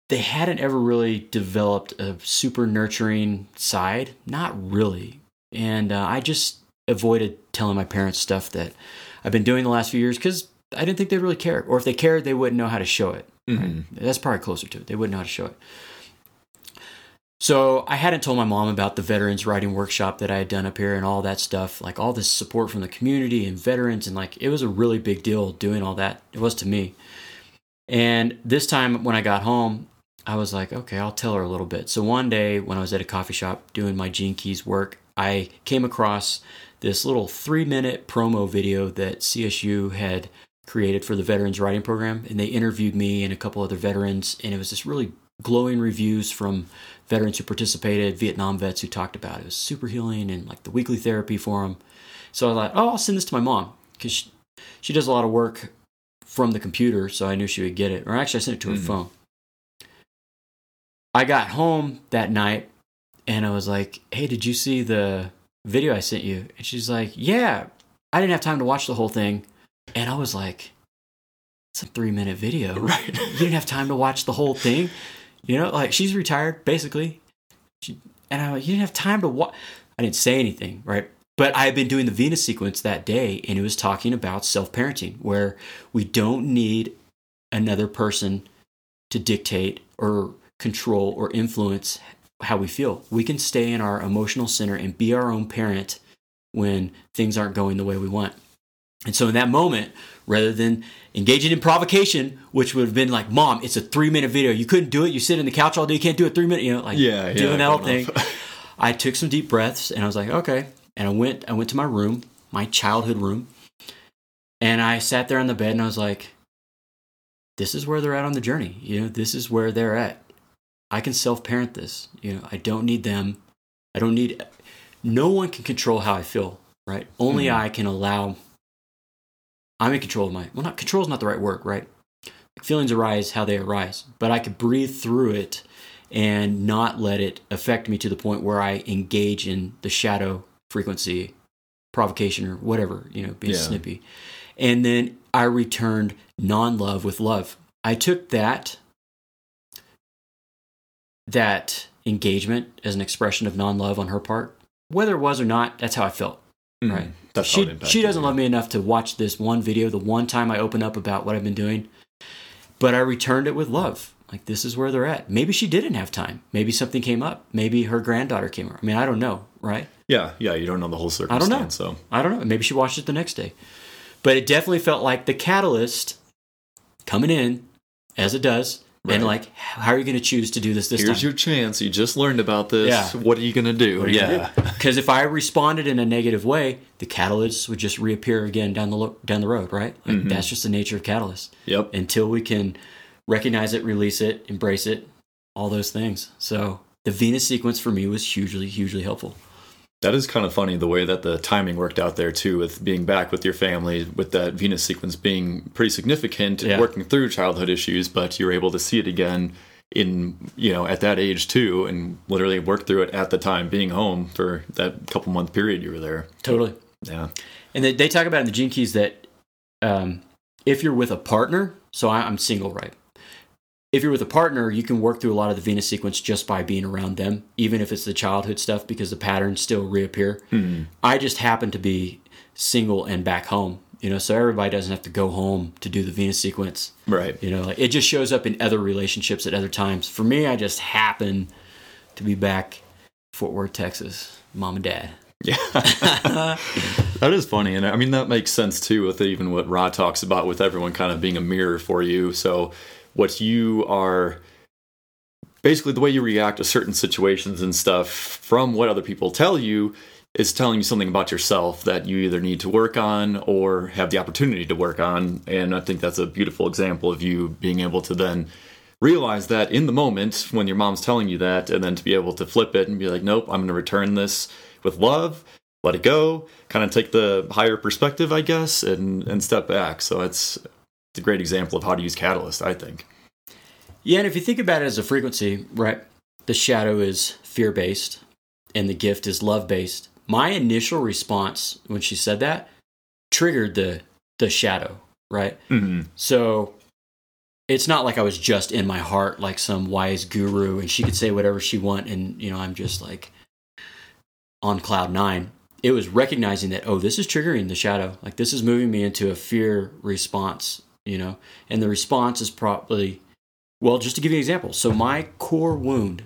they hadn't ever really developed a super nurturing side. Not really. And uh, I just avoided telling my parents stuff that I've been doing the last few years because I didn't think they'd really care. Or if they cared, they wouldn't know how to show it. Mm-hmm. That's probably closer to it. They wouldn't know how to show it. So I hadn't told my mom about the veterans writing workshop that I had done up here and all that stuff, like all this support from the community and veterans, and like it was a really big deal doing all that. It was to me. And this time when I got home, I was like, okay, I'll tell her a little bit. So one day when I was at a coffee shop doing my Gene Keys work, I came across this little three minute promo video that CSU had created for the Veterans Writing Program. And they interviewed me and a couple other veterans. And it was just really glowing reviews from veterans who participated, Vietnam vets who talked about it. It was super healing and like the weekly therapy for them. So I thought, oh, I'll send this to my mom because she, she, does a lot of work from the computer. So I knew she would get it. Or actually, I sent it to her mm-hmm. phone. I got home that night and I was like, hey, did you see the video I sent you? And she's like, yeah, I didn't have time to watch the whole thing. And I was like, it's a three minute video. Right. you didn't have time to watch the whole thing. You know, like she's retired basically. She, and I, you didn't have time to watch. I didn't say anything, right? But I had been doing the Venus sequence that day, and it was talking about self parenting, where we don't need another person to dictate or control or influence how we feel. We can stay in our emotional center and be our own parent when things aren't going the way we want. And so in that moment, rather than engaging in provocation, which would have been like, Mom, it's a three minute video. You couldn't do it. You sit in the couch all day. You can't do it three minutes. You know, like yeah, doing yeah, that whole thing. I took some deep breaths and I was like, okay. And I went, I went to my room, my childhood room, and I sat there on the bed and I was like, this is where they're at on the journey. You know, this is where they're at. I can self parent this. You know, I don't need them. I don't need, no one can control how I feel, right? Only mm-hmm. I can allow I'm in control of my well not control is not the right word, right? Feelings arise how they arise, but I could breathe through it and not let it affect me to the point where I engage in the shadow frequency, provocation or whatever, you know, being yeah. snippy. And then I returned non-love with love. I took that that engagement as an expression of non-love on her part. Whether it was or not, that's how I felt. Mm, right. That's she she doesn't love me enough to watch this one video the one time I open up about what I've been doing. But I returned it with love. Like this is where they're at. Maybe she didn't have time. Maybe something came up. Maybe her granddaughter came up. I mean, I don't know, right? Yeah, yeah. You don't know the whole circumstance. I don't know. So I don't know. Maybe she watched it the next day. But it definitely felt like the catalyst coming in, as it does, Right. And like, how are you going to choose to do this this Here's time? Here's your chance. You just learned about this. Yeah. What are you going to do? Yeah. Because if I responded in a negative way, the catalyst would just reappear again down the lo- down the road, right? Like mm-hmm. That's just the nature of catalysts. Yep. Until we can recognize it, release it, embrace it, all those things. So the Venus sequence for me was hugely, hugely helpful. That is kind of funny the way that the timing worked out there too, with being back with your family, with that Venus sequence being pretty significant, yeah. working through childhood issues, but you're able to see it again in you know at that age too, and literally work through it at the time being home for that couple month period you were there. Totally. Yeah. And they, they talk about in the Gene Keys that um, if you're with a partner, so I, I'm single, right? If you're with a partner, you can work through a lot of the Venus sequence just by being around them, even if it's the childhood stuff, because the patterns still reappear. Mm-hmm. I just happen to be single and back home, you know, so everybody doesn't have to go home to do the Venus sequence. Right. You know, like it just shows up in other relationships at other times. For me, I just happen to be back Fort Worth, Texas, mom and dad. Yeah, that is funny, and I mean that makes sense too with even what Ra talks about with everyone kind of being a mirror for you. So what you are basically the way you react to certain situations and stuff from what other people tell you is telling you something about yourself that you either need to work on or have the opportunity to work on. And I think that's a beautiful example of you being able to then realize that in the moment when your mom's telling you that, and then to be able to flip it and be like, nope, I'm going to return this with love, let it go, kind of take the higher perspective, I guess, and, and step back. So it's it's a great example of how to use Catalyst, I think. Yeah, and if you think about it as a frequency, right? The shadow is fear based and the gift is love based. My initial response when she said that triggered the the shadow, right? Mm-hmm. So it's not like I was just in my heart like some wise guru and she could say whatever she want and you know I'm just like on cloud 9 it was recognizing that oh this is triggering the shadow like this is moving me into a fear response you know and the response is probably well just to give you an example so my core wound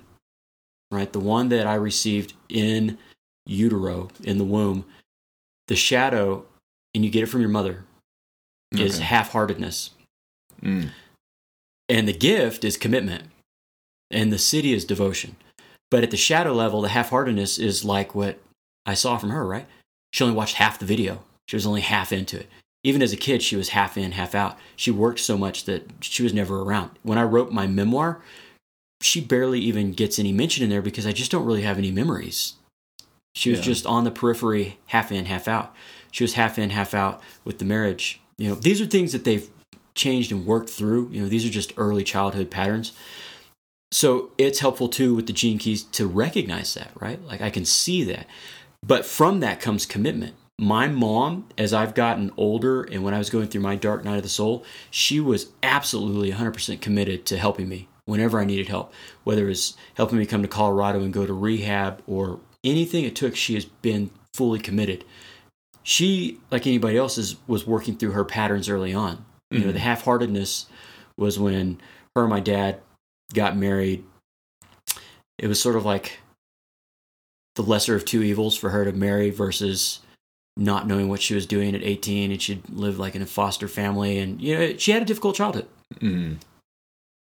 right the one that i received in utero in the womb the shadow and you get it from your mother okay. is half-heartedness mm. and the gift is commitment and the siddhi is devotion but at the shadow level the half-heartedness is like what i saw from her right she only watched half the video. She was only half into it. Even as a kid, she was half in, half out. She worked so much that she was never around. When I wrote my memoir, she barely even gets any mention in there because I just don't really have any memories. She was Yeah. just on the periphery, half in, half out. She was half in, half out with the marriage. You know, these are things that they've changed and worked through. You know, these are just early childhood patterns. So it's helpful too with the gene keys to recognize that, right? Like I can see that. But from that comes commitment. My mom, as I've gotten older and when I was going through my dark night of the soul, she was absolutely 100% committed to helping me whenever I needed help, whether it was helping me come to Colorado and go to rehab or anything it took, she has been fully committed. She, like anybody else, is, was working through her patterns early on. You know, the mm-hmm. half heartedness was when her and my dad got married. It was sort of like the lesser of two evils for her to marry versus not knowing what she was doing at 18 and she'd lived like in a foster family and you know she had a difficult childhood Mm.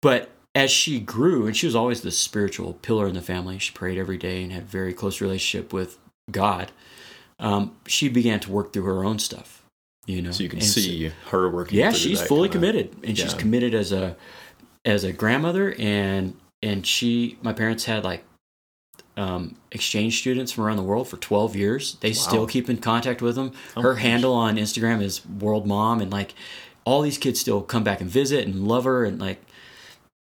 but as she grew and she was always the spiritual pillar in the family she prayed every day and had a very close relationship with god um, she began to work through her own stuff you know So you can And so- see her working. yeah she's fully committed and she's committed as a as a grandmother and and she my parents had like um, exchange students from around the world for 12 years they still keep in contact with them Oh her my handle on instagram is world mom and like all these kids still come back and visit and love her and like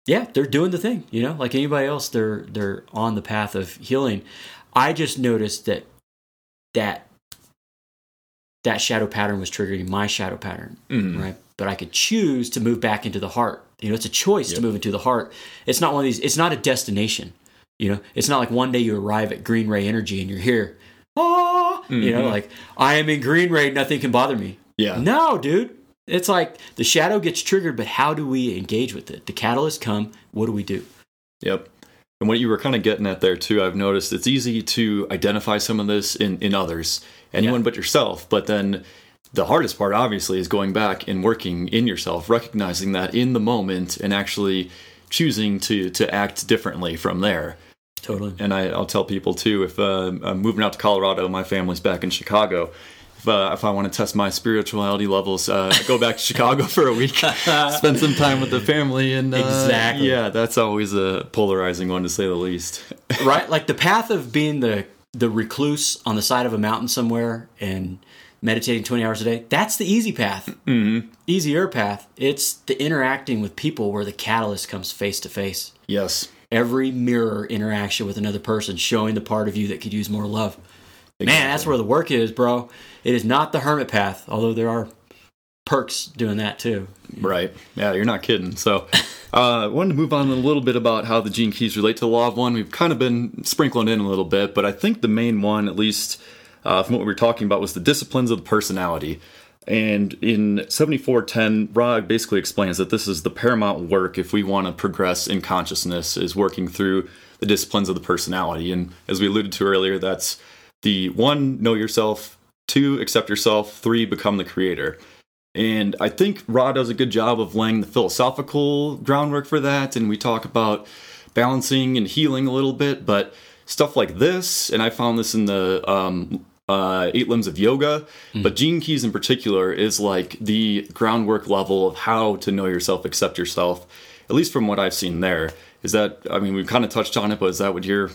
yeah they're doing the thing you know like anybody else they're they're on the path of healing i just noticed that that that shadow pattern was triggering my shadow pattern Mhm. right? But I could choose to move back into the heart. You know, it's a choice Yep. to move into the heart. It's not one of these. It's not a destination. You know, it's not like one day you arrive at Green Ray Energy and you're here. Oh, you know, Mhm. like I am in Green Ray, nothing can bother me. Yeah. No, dude. It's like the shadow gets triggered, but how do we engage with it? The catalyst come. What do we do? Yep. And what you were kind of getting at there too, I've noticed it's easy to identify some of this in, in others, anyone Yeah. but yourself. But then the hardest part, obviously, is going back and working in yourself, recognizing that in the moment and actually choosing to to act differently from there. Totally. And I, I'll tell people too, if uh, I'm moving out to Colorado, my family's back in Chicago. If, uh, if I want to test my spirituality levels, uh, go back to Chicago for a week, spend some time with the family, and uh, Exactly. yeah, that's always a polarizing one to say the least. right? Like the path of being the the recluse on the side of a mountain somewhere and meditating 20 hours a day. That's the easy path. Mm-hmm. Easier path. It's the interacting with people where the catalyst comes face to face. Yes, Every mirror interaction with another person showing the part of you that could use more love. Man, that's where the work is, bro. It is not the hermit path, although there are perks doing that too. right. Yeah, you're not kidding. So, uh, I wanted to move on a little bit about how the gene keys relate to the law of one. We've kind of been sprinkling in a little bit, but I think the main one, at least uh, from what we were talking about, was the disciplines of the personality. And in 7410, Ra basically explains that this is the paramount work if we want to progress in consciousness, is working through the disciplines of the personality. And as we alluded to earlier, that's the one, know yourself, two, accept yourself, three, become the creator. And I think Ra does a good job of laying the philosophical groundwork for that. And we talk about balancing and healing a little bit, but stuff like this, and I found this in the um, uh, Eight Limbs of Yoga, but Gene Keys in particular is like the groundwork level of how to know yourself, accept yourself, at least from what I've seen there. Is that, I mean, we've kind of touched on it, but is that what your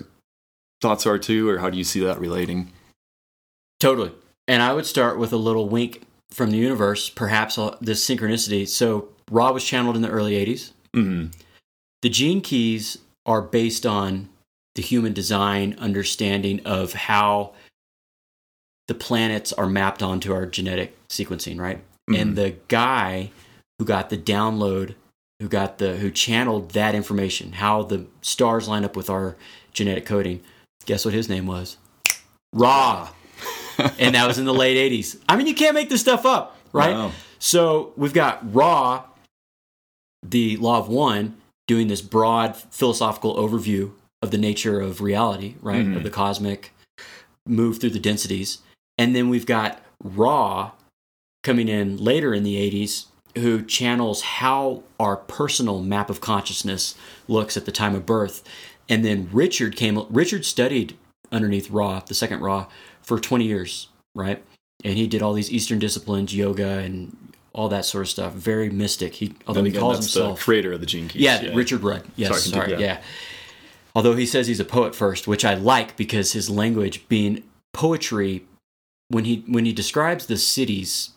thoughts are too, or how do you see that relating? Totally. And I would start with a little wink from the universe, perhaps uh, this synchronicity. So, Ra was channeled in the early 80s. hmm The gene keys are based on the human design understanding of how the planets are mapped onto our genetic sequencing, right? And the guy who got the download, who got the who channeled that information, how the stars line up with our genetic coding, guess what his name was? Ra. and that was in the late 80s. I mean, you can't make this stuff up, right? Wow. So we've got Ra, the law of one, doing this broad philosophical overview of the nature of reality, right? Mhm. Of the cosmic move through the densities. And then we've got Ra coming in later in the 80s, who channels how our personal map of consciousness looks at the time of birth. And then Richard came, Richard studied underneath Ra, the second Ra for 20 years. right? And he did all these Eastern disciplines, yoga and all that sort of stuff. Very mystic. He although And he calls himself the creator of the Gene Keys. yeah, Richard Rudd. Yes, Sorry, sorry, continue, yeah. Although he says he's a poet first, which I like because his language being poetry when he when he describes the siddhis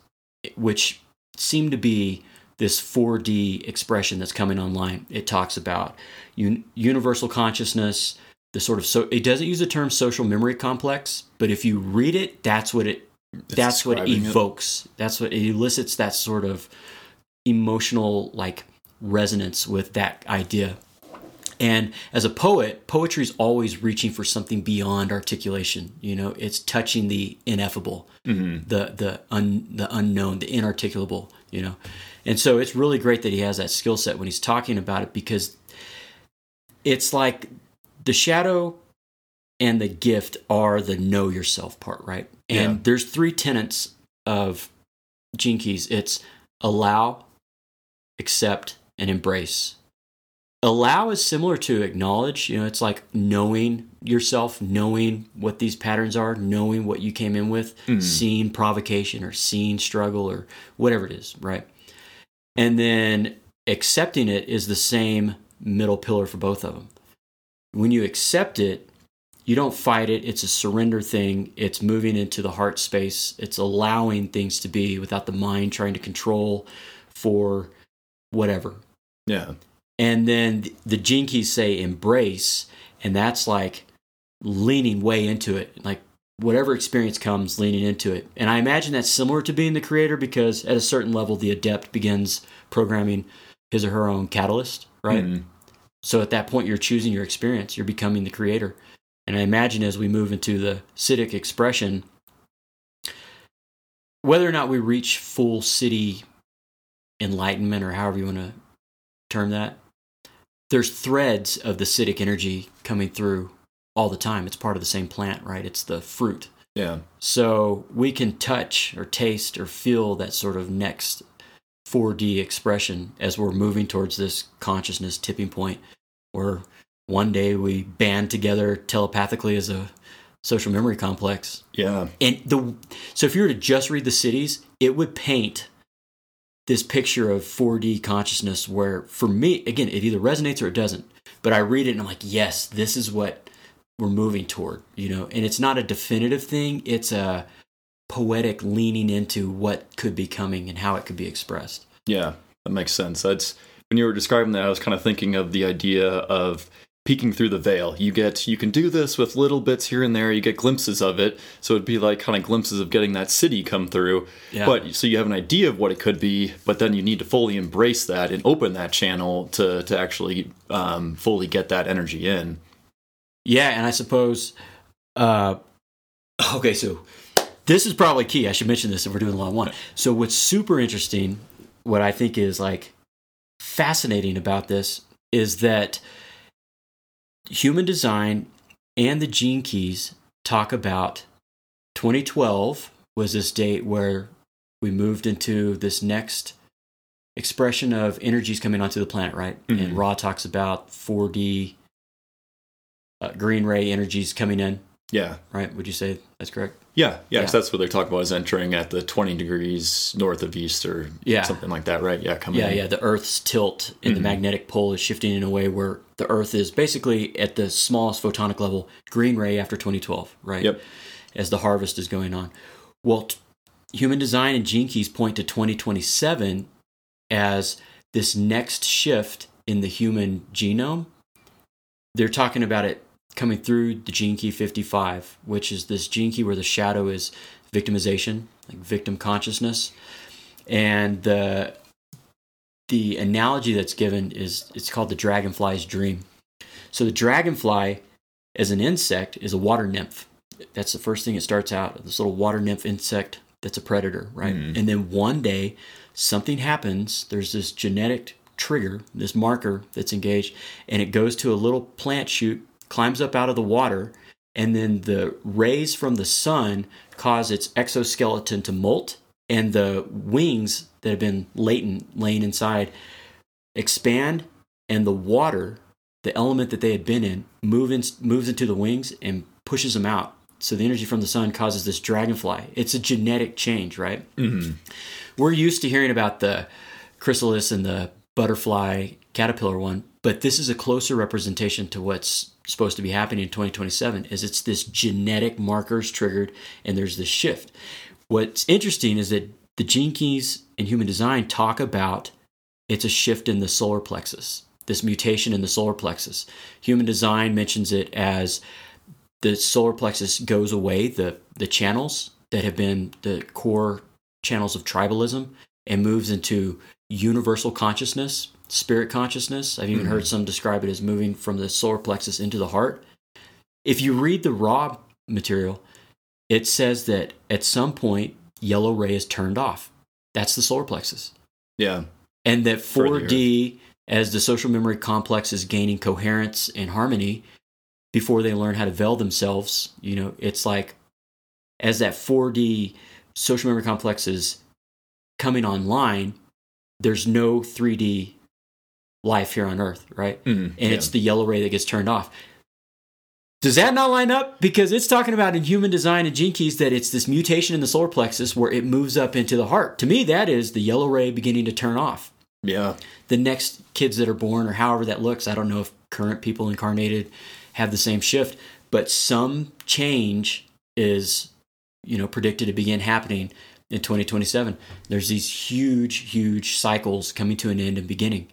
which seem to be this 4D expression that's coming online. It talks about un- universal consciousness, the sort of so it doesn't use the term social memory complex, but if you read it, that's what it that's what describing it. evokes. That's what it elicits that sort of emotional like resonance with that idea. And as a poet, poetry is always reaching for something beyond articulation. You know, it's touching the ineffable, Mm-hmm. the the un, the unknown, the inarticulable. You know, and so it's really great that he has that skill set when he's talking about it because it's like the shadow and the gift are the know yourself part, right? And Yeah. there's three tenets of Gene Keys. It's allow, accept, and embrace. Allow is similar to acknowledge. You know, it's like knowing yourself, knowing what these patterns are, knowing what you came in with, Mhm. seeing provocation or seeing struggle or whatever it is, right? And then accepting it is the same middle pillar for both of them. When you accept it, you don't fight it. It's a surrender thing. It's moving into the heart space. It's allowing things to be without the mind trying to control for whatever. Yeah. And then th- the Gene Keys say embrace, and that's like leaning way into it. Like whatever experience comes, leaning into it. And I imagine that's similar to being the creator because at a certain level, the adept begins programming his or her own catalyst, right? Mhm. So at that point, you're choosing your experience. You're becoming the creator. And I imagine as we move into the Siddhic expression, whether or not we reach full siddhi enlightenment or however you want to term that, there's threads of the Siddhic energy coming through all the time. It's part of the same plant, right? It's the fruit. Yeah. So we can touch or taste or feel that sort of next 4D expression as we're moving towards this consciousness tipping point where one day we band together telepathically as a social memory complex. Yeah. And the so if you were to just read the siddhis, it would paint this picture of 4D consciousness where for me again it either resonates or it doesn't. But I read it and I'm like, yes, this is what we're moving toward, you know. And it's not a definitive thing, it's a poetic leaning into what could be coming and how it could be expressed. Yeah, that makes sense. That's when you were describing that, I was kind of thinking of the idea of peeking through the veil. You get you can do this with little bits here and there. You get glimpses of it, so it'd be like kind of glimpses of getting that siddhi come through. Yeah. But so you have an idea of what it could be, but then you need to fully embrace that and open that channel to to actually um, fully get that energy in. Yeah, and I suppose uh okay, so this is probably key. I should mention this if we're doing a long one. So what's super interesting, what I think is like fascinating about this is that human design and the gene keys talk about 2012 was this date where we moved into this next expression of energies coming onto the planet, right? And Mhm. Ra talks about 4D uh, green ray energies coming in, Yeah. right? Would you say that's correct? Yeah, yeah, Yeah. that's what they're talking about is entering at the 20 degrees north of east or Yeah. something like that, right? Yeah, coming Yeah, in. yeah. The Earth's tilt and the Mhm. magnetic pole is shifting in a way where the Earth is basically at the smallest photonic level, green ray after 2012, right? Yep. As the harvest is going on. Well, t- human design and gene keys point to 2027 as this next shift in the human genome. They're talking about it coming through the gene key 55, which is this gene key where the shadow is victimization, like victim consciousness. And the the analogy that's given is it's called the dragonfly's dream. So the dragonfly as an insect is a water nymph. That's the first thing it starts out, this little water nymph insect that's a predator, right? Mhm. And then one day something happens, there's this genetic trigger, this marker that's engaged, and it goes to a little plant shoot, climbs up out of the water, and then the rays from the sun cause its exoskeleton to molt and the wings that have been latent laying inside expand and the water the element that they had been in move in, moves into the wings and pushes them out So the energy from the sun causes this dragonfly. It's a genetic change, right? Mm-hmm. We're used to hearing about the chrysalis and the butterfly caterpillar one, but this is a closer representation to what's supposed to be happening in 2027 is it's this genetic markers triggered and there's this shift. What's interesting is that the gene keys in human design talk about it's a shift in the solar plexus, this mutation in the solar plexus. Human design mentions it as the solar plexus goes away, the the channels that have been the core channels of tribalism and moves into universal consciousness, spirit consciousness. I've even Mhm. heard some describe it as moving from the solar plexus into the heart. If you read the Ra material, it says that at some point yellow ray is turned off. That's the solar plexus. Yeah. And that For the 4D, as the social memory complex is gaining coherence and harmony, before they learn how to veil themselves, you know, it's like as that 4D social memory complex is coming online, there's no 3D life here on Earth, right? Mm, and it's the yellow ray that gets turned off. Does that not line up? Because it's talking about in human design and gene keys that it's this mutation in the solar plexus where it moves up into the heart. To me, that is the yellow ray beginning to turn off. yeah. The next kids that are born, or however that looks, I don't know if current people incarnated have the same shift, but some change is, you know, predicted to begin happening in 2027. There's these huge, huge cycles coming to an end and beginning.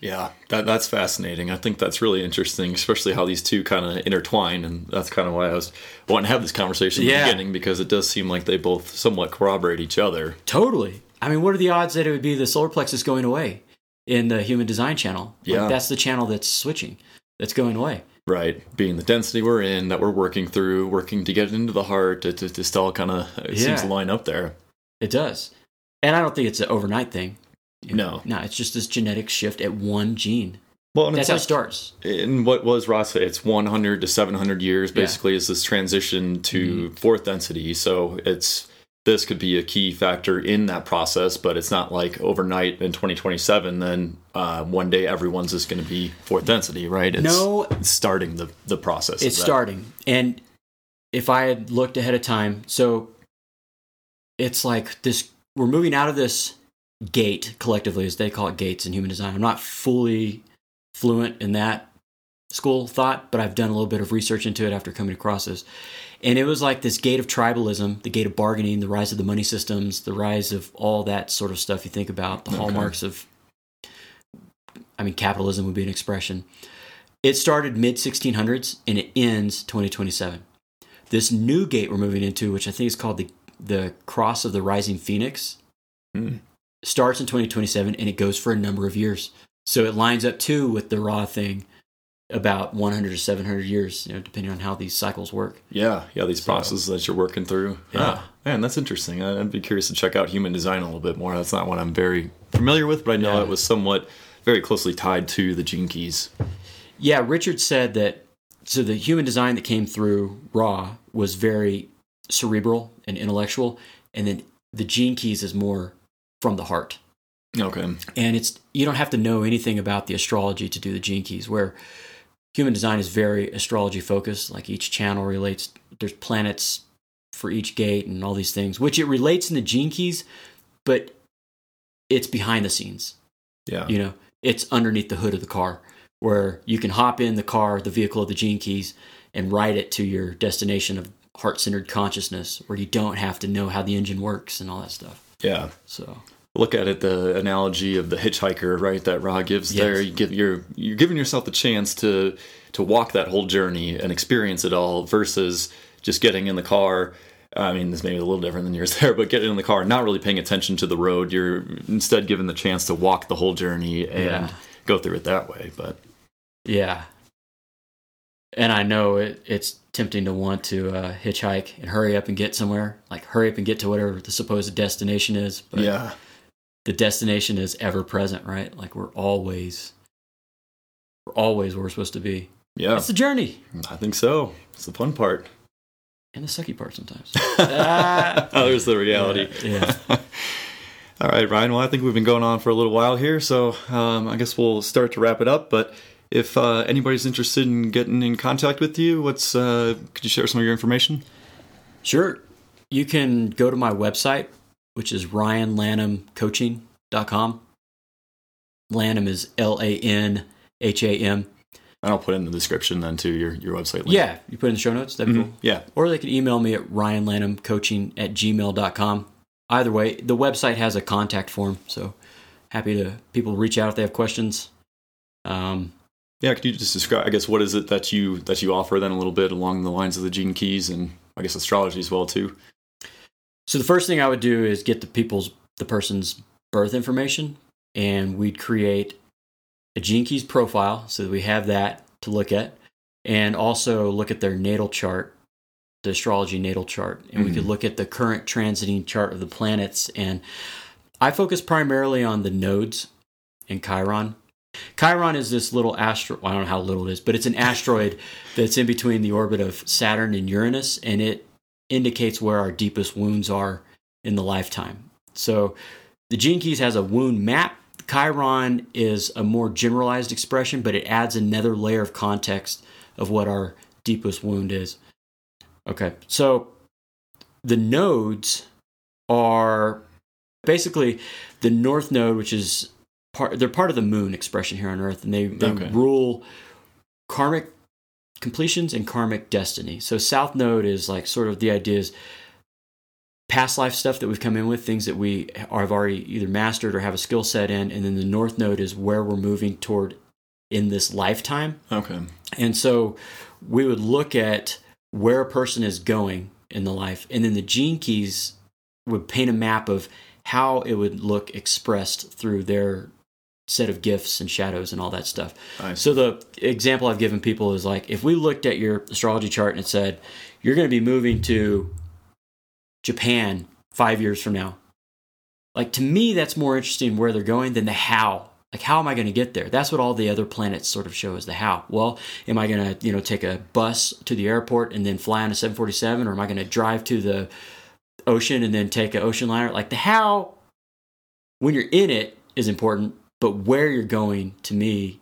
Yeah, that that's fascinating. I think that's really interesting, especially how these two kind of intertwine, and that's kind of why I was wanting to have this conversation in Yeah. the beginning because it does seem like they both somewhat corroborate each other. Totally. I mean, what are the odds that it would be the solar plexus going away in the human design channel? Like, Yeah. that's the channel that's switching, that's going away. Right, being the density we're in, that we're working through, working to get into the heart, it, it just all kind of it seems to line up there. It does. And I don't think it's an overnight thing. No. No, it's just this genetic shift at one gene. Well, and That's how it starts. in what was Ra's it's 100 to 700 years Yeah. Mm-hmm. basically is this transition to fourth density. So it's this could be a key factor in that process, but it's not like overnight in 2027. Then uh, one day everyone's just going to be fourth density, right? It's No. it's starting the the process. It's starting. And if I had looked ahead of time, so it's like this we're moving out of this gate collectively, as they call it gates in human design. I'm not fully fluent in that school of thought, but I've done a little bit of research into it after coming across this. And it was like this gate of tribalism, the gate of bargaining, the rise of the money systems, the rise of all that sort of stuff you think about, the Okay. hallmarks of, I mean, capitalism would be an expression. It started mid 1600s and it ends 2027. This new gate we're moving into, which I think is called the, the Cross of the Rising Phoenix, Hmm. Starts in 2027 and it goes for a number of years. So it lines up too with the Ra thing about 100 to 700 years, you know, depending on how these cycles work. Yeah, yeah, these So- processes that you're working through. Yeah. Ah, man, that's interesting. I'd be curious to check out human design a little bit more. That's not what I'm very familiar with, but I know Yeah. it was somewhat very closely tied to the gene keys. Yeah, Richard said that so the human design that came through Ra was very cerebral and intellectual, and then the gene keys is more from the heart. Okay. and it's you don't have to know anything about the astrology to do the gene keys where human design is very astrology focused like each channel relates there's planets for each gate and all these things which it relates in the gene keys but it's behind the scenes Yeah. you know it's underneath the hood of the car where you can hop in the car the vehicle of the gene keys and ride it to your destination of heart-centered consciousness where you don't have to know how the engine works and all that stuff Yeah. so Look at it the analogy of the hitchhiker, right? That Ra gives Yes. there. You give you're you're giving yourself the chance to to walk that whole journey and experience it all versus just getting in the car. I mean, this may be a little different than yours there, but getting in the car, not really paying attention to the road. You're instead given the chance to walk the whole journey and Yeah. go through it that way. But Yeah. And I know it, it's tempting to want to uh, hitchhike and hurry up and get somewhere, like hurry up and get to whatever the supposed destination is. But yeah, the destination is ever present, right? Like we're always, we're always where we're supposed to be. yeah, It's the journey I think so. It's the fun part. and the sucky part sometimes. Ah. oh, there's the reality. Yeah. All right, Ryan. Well, I think we've been going on for a little while here, so um, I guess we'll start to wrap it up. But if uh, anybody's interested in getting in contact with you, what's uh, could you share some of your information? Sure. You can go to my website, which is ryanlanhamcoaching.com. Lanham is L A N H A M. And I'll put it in the description then to your, your website link. Yeah, you put in the show notes. That'd be Mhm. cool. Yeah. Or they can email me at ryanlanhamcoaching at gmail.com. Either way, the website has a contact form, so happy to people reach out if they have questions. Um, Yeah, could you just describe I guess what is it that you that you offer then a little bit along the lines of the gene keys and I guess astrology as well too. so the first thing I would do is get the people's the person's birth information, and we'd create a Gene Keys profile so that we have that to look at, and also look at their natal chart, the astrology natal chart, and we Mhm. could look at the current transiting chart of the planets. And I focus primarily on the nodes in Chiron. Chiron is this little asteroid. I don't know how little it is, but it's an asteroid that's in between the orbit of Saturn and Uranus, and it indicates where our deepest wounds are in the lifetime. So the Gene Keys has a wound map. Chiron is a more generalized expression, but it adds another layer of context of what our deepest wound is. Okay, so the nodes are basically the north node, which is part, they're part of the moon expression here on Earth, and they, they Okay. rule karmic completions and karmic destiny. So south node is like sort of the idea is past life stuff that we've come in with, things that we are, have already either mastered or have a skill set in, and then the north node is where we're moving toward in this lifetime. Okay. And so we would look at where a person is going in the life, and then the gene keys would paint a map of how it would look expressed through their set of gifts and shadows and all that stuff. Nice. So the example I've given people is like if we looked at your astrology chart and it said you're going to be moving to Japan 5 years from now. Like to me that's more interesting where they're going than the how. Like how am I going to get there? That's what all the other planets sort of show as the how. Well, am I going to, you know, take a bus to the airport and then fly on a 747 or am I going to drive to the ocean and then take an ocean liner? Like the how when you're in it is important, but where you're going to me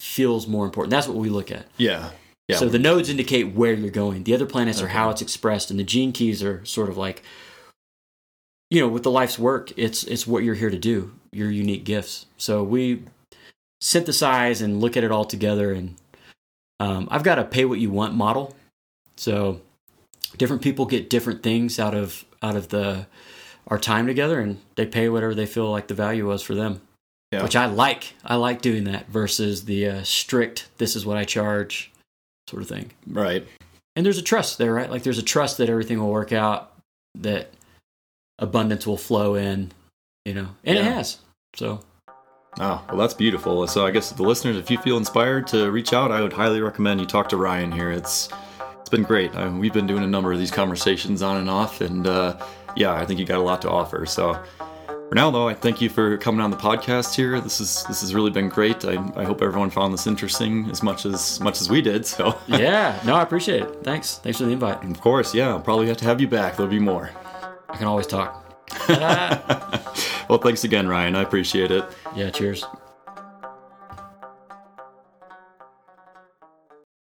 feels more important. That's what we look at. yeah. Yeah. So the nodes indicate where you're going. The other planets are how it's expressed, and the gene keys are sort of like, you know, with the life's work, it's it's what you're here to do. Your unique gifts. So we synthesize and look at it all together. And um, I've got a pay what you want model. So different people get different things out of out of the our time together, and they pay whatever they feel like the value was for them. Yeah. Which I like. I like doing that versus the uh, strict. This is what I charge, sort of thing right. and there's a trust there, right? Like there's a trust that everything will work out, that abundance will flow in, you know, and it has. So Oh, well, that's beautiful. So I guess the listeners, if you feel inspired to reach out, I would highly recommend you talk to Ryan here. It's it's been great. I we've been doing a number of these conversations on and off, and uh, yeah, I think you got a lot to offer. So for now, though, I thank you for coming on the podcast here. This is this has really been great. I, I hope everyone found this interesting as much as much as we did. So yeah, no, I appreciate it. Thanks, thanks for the invite. of course, yeah, I'll probably have to have you back. There'll be more. I can always talk. well, thanks again, Ryan. I appreciate it. Yeah, cheers.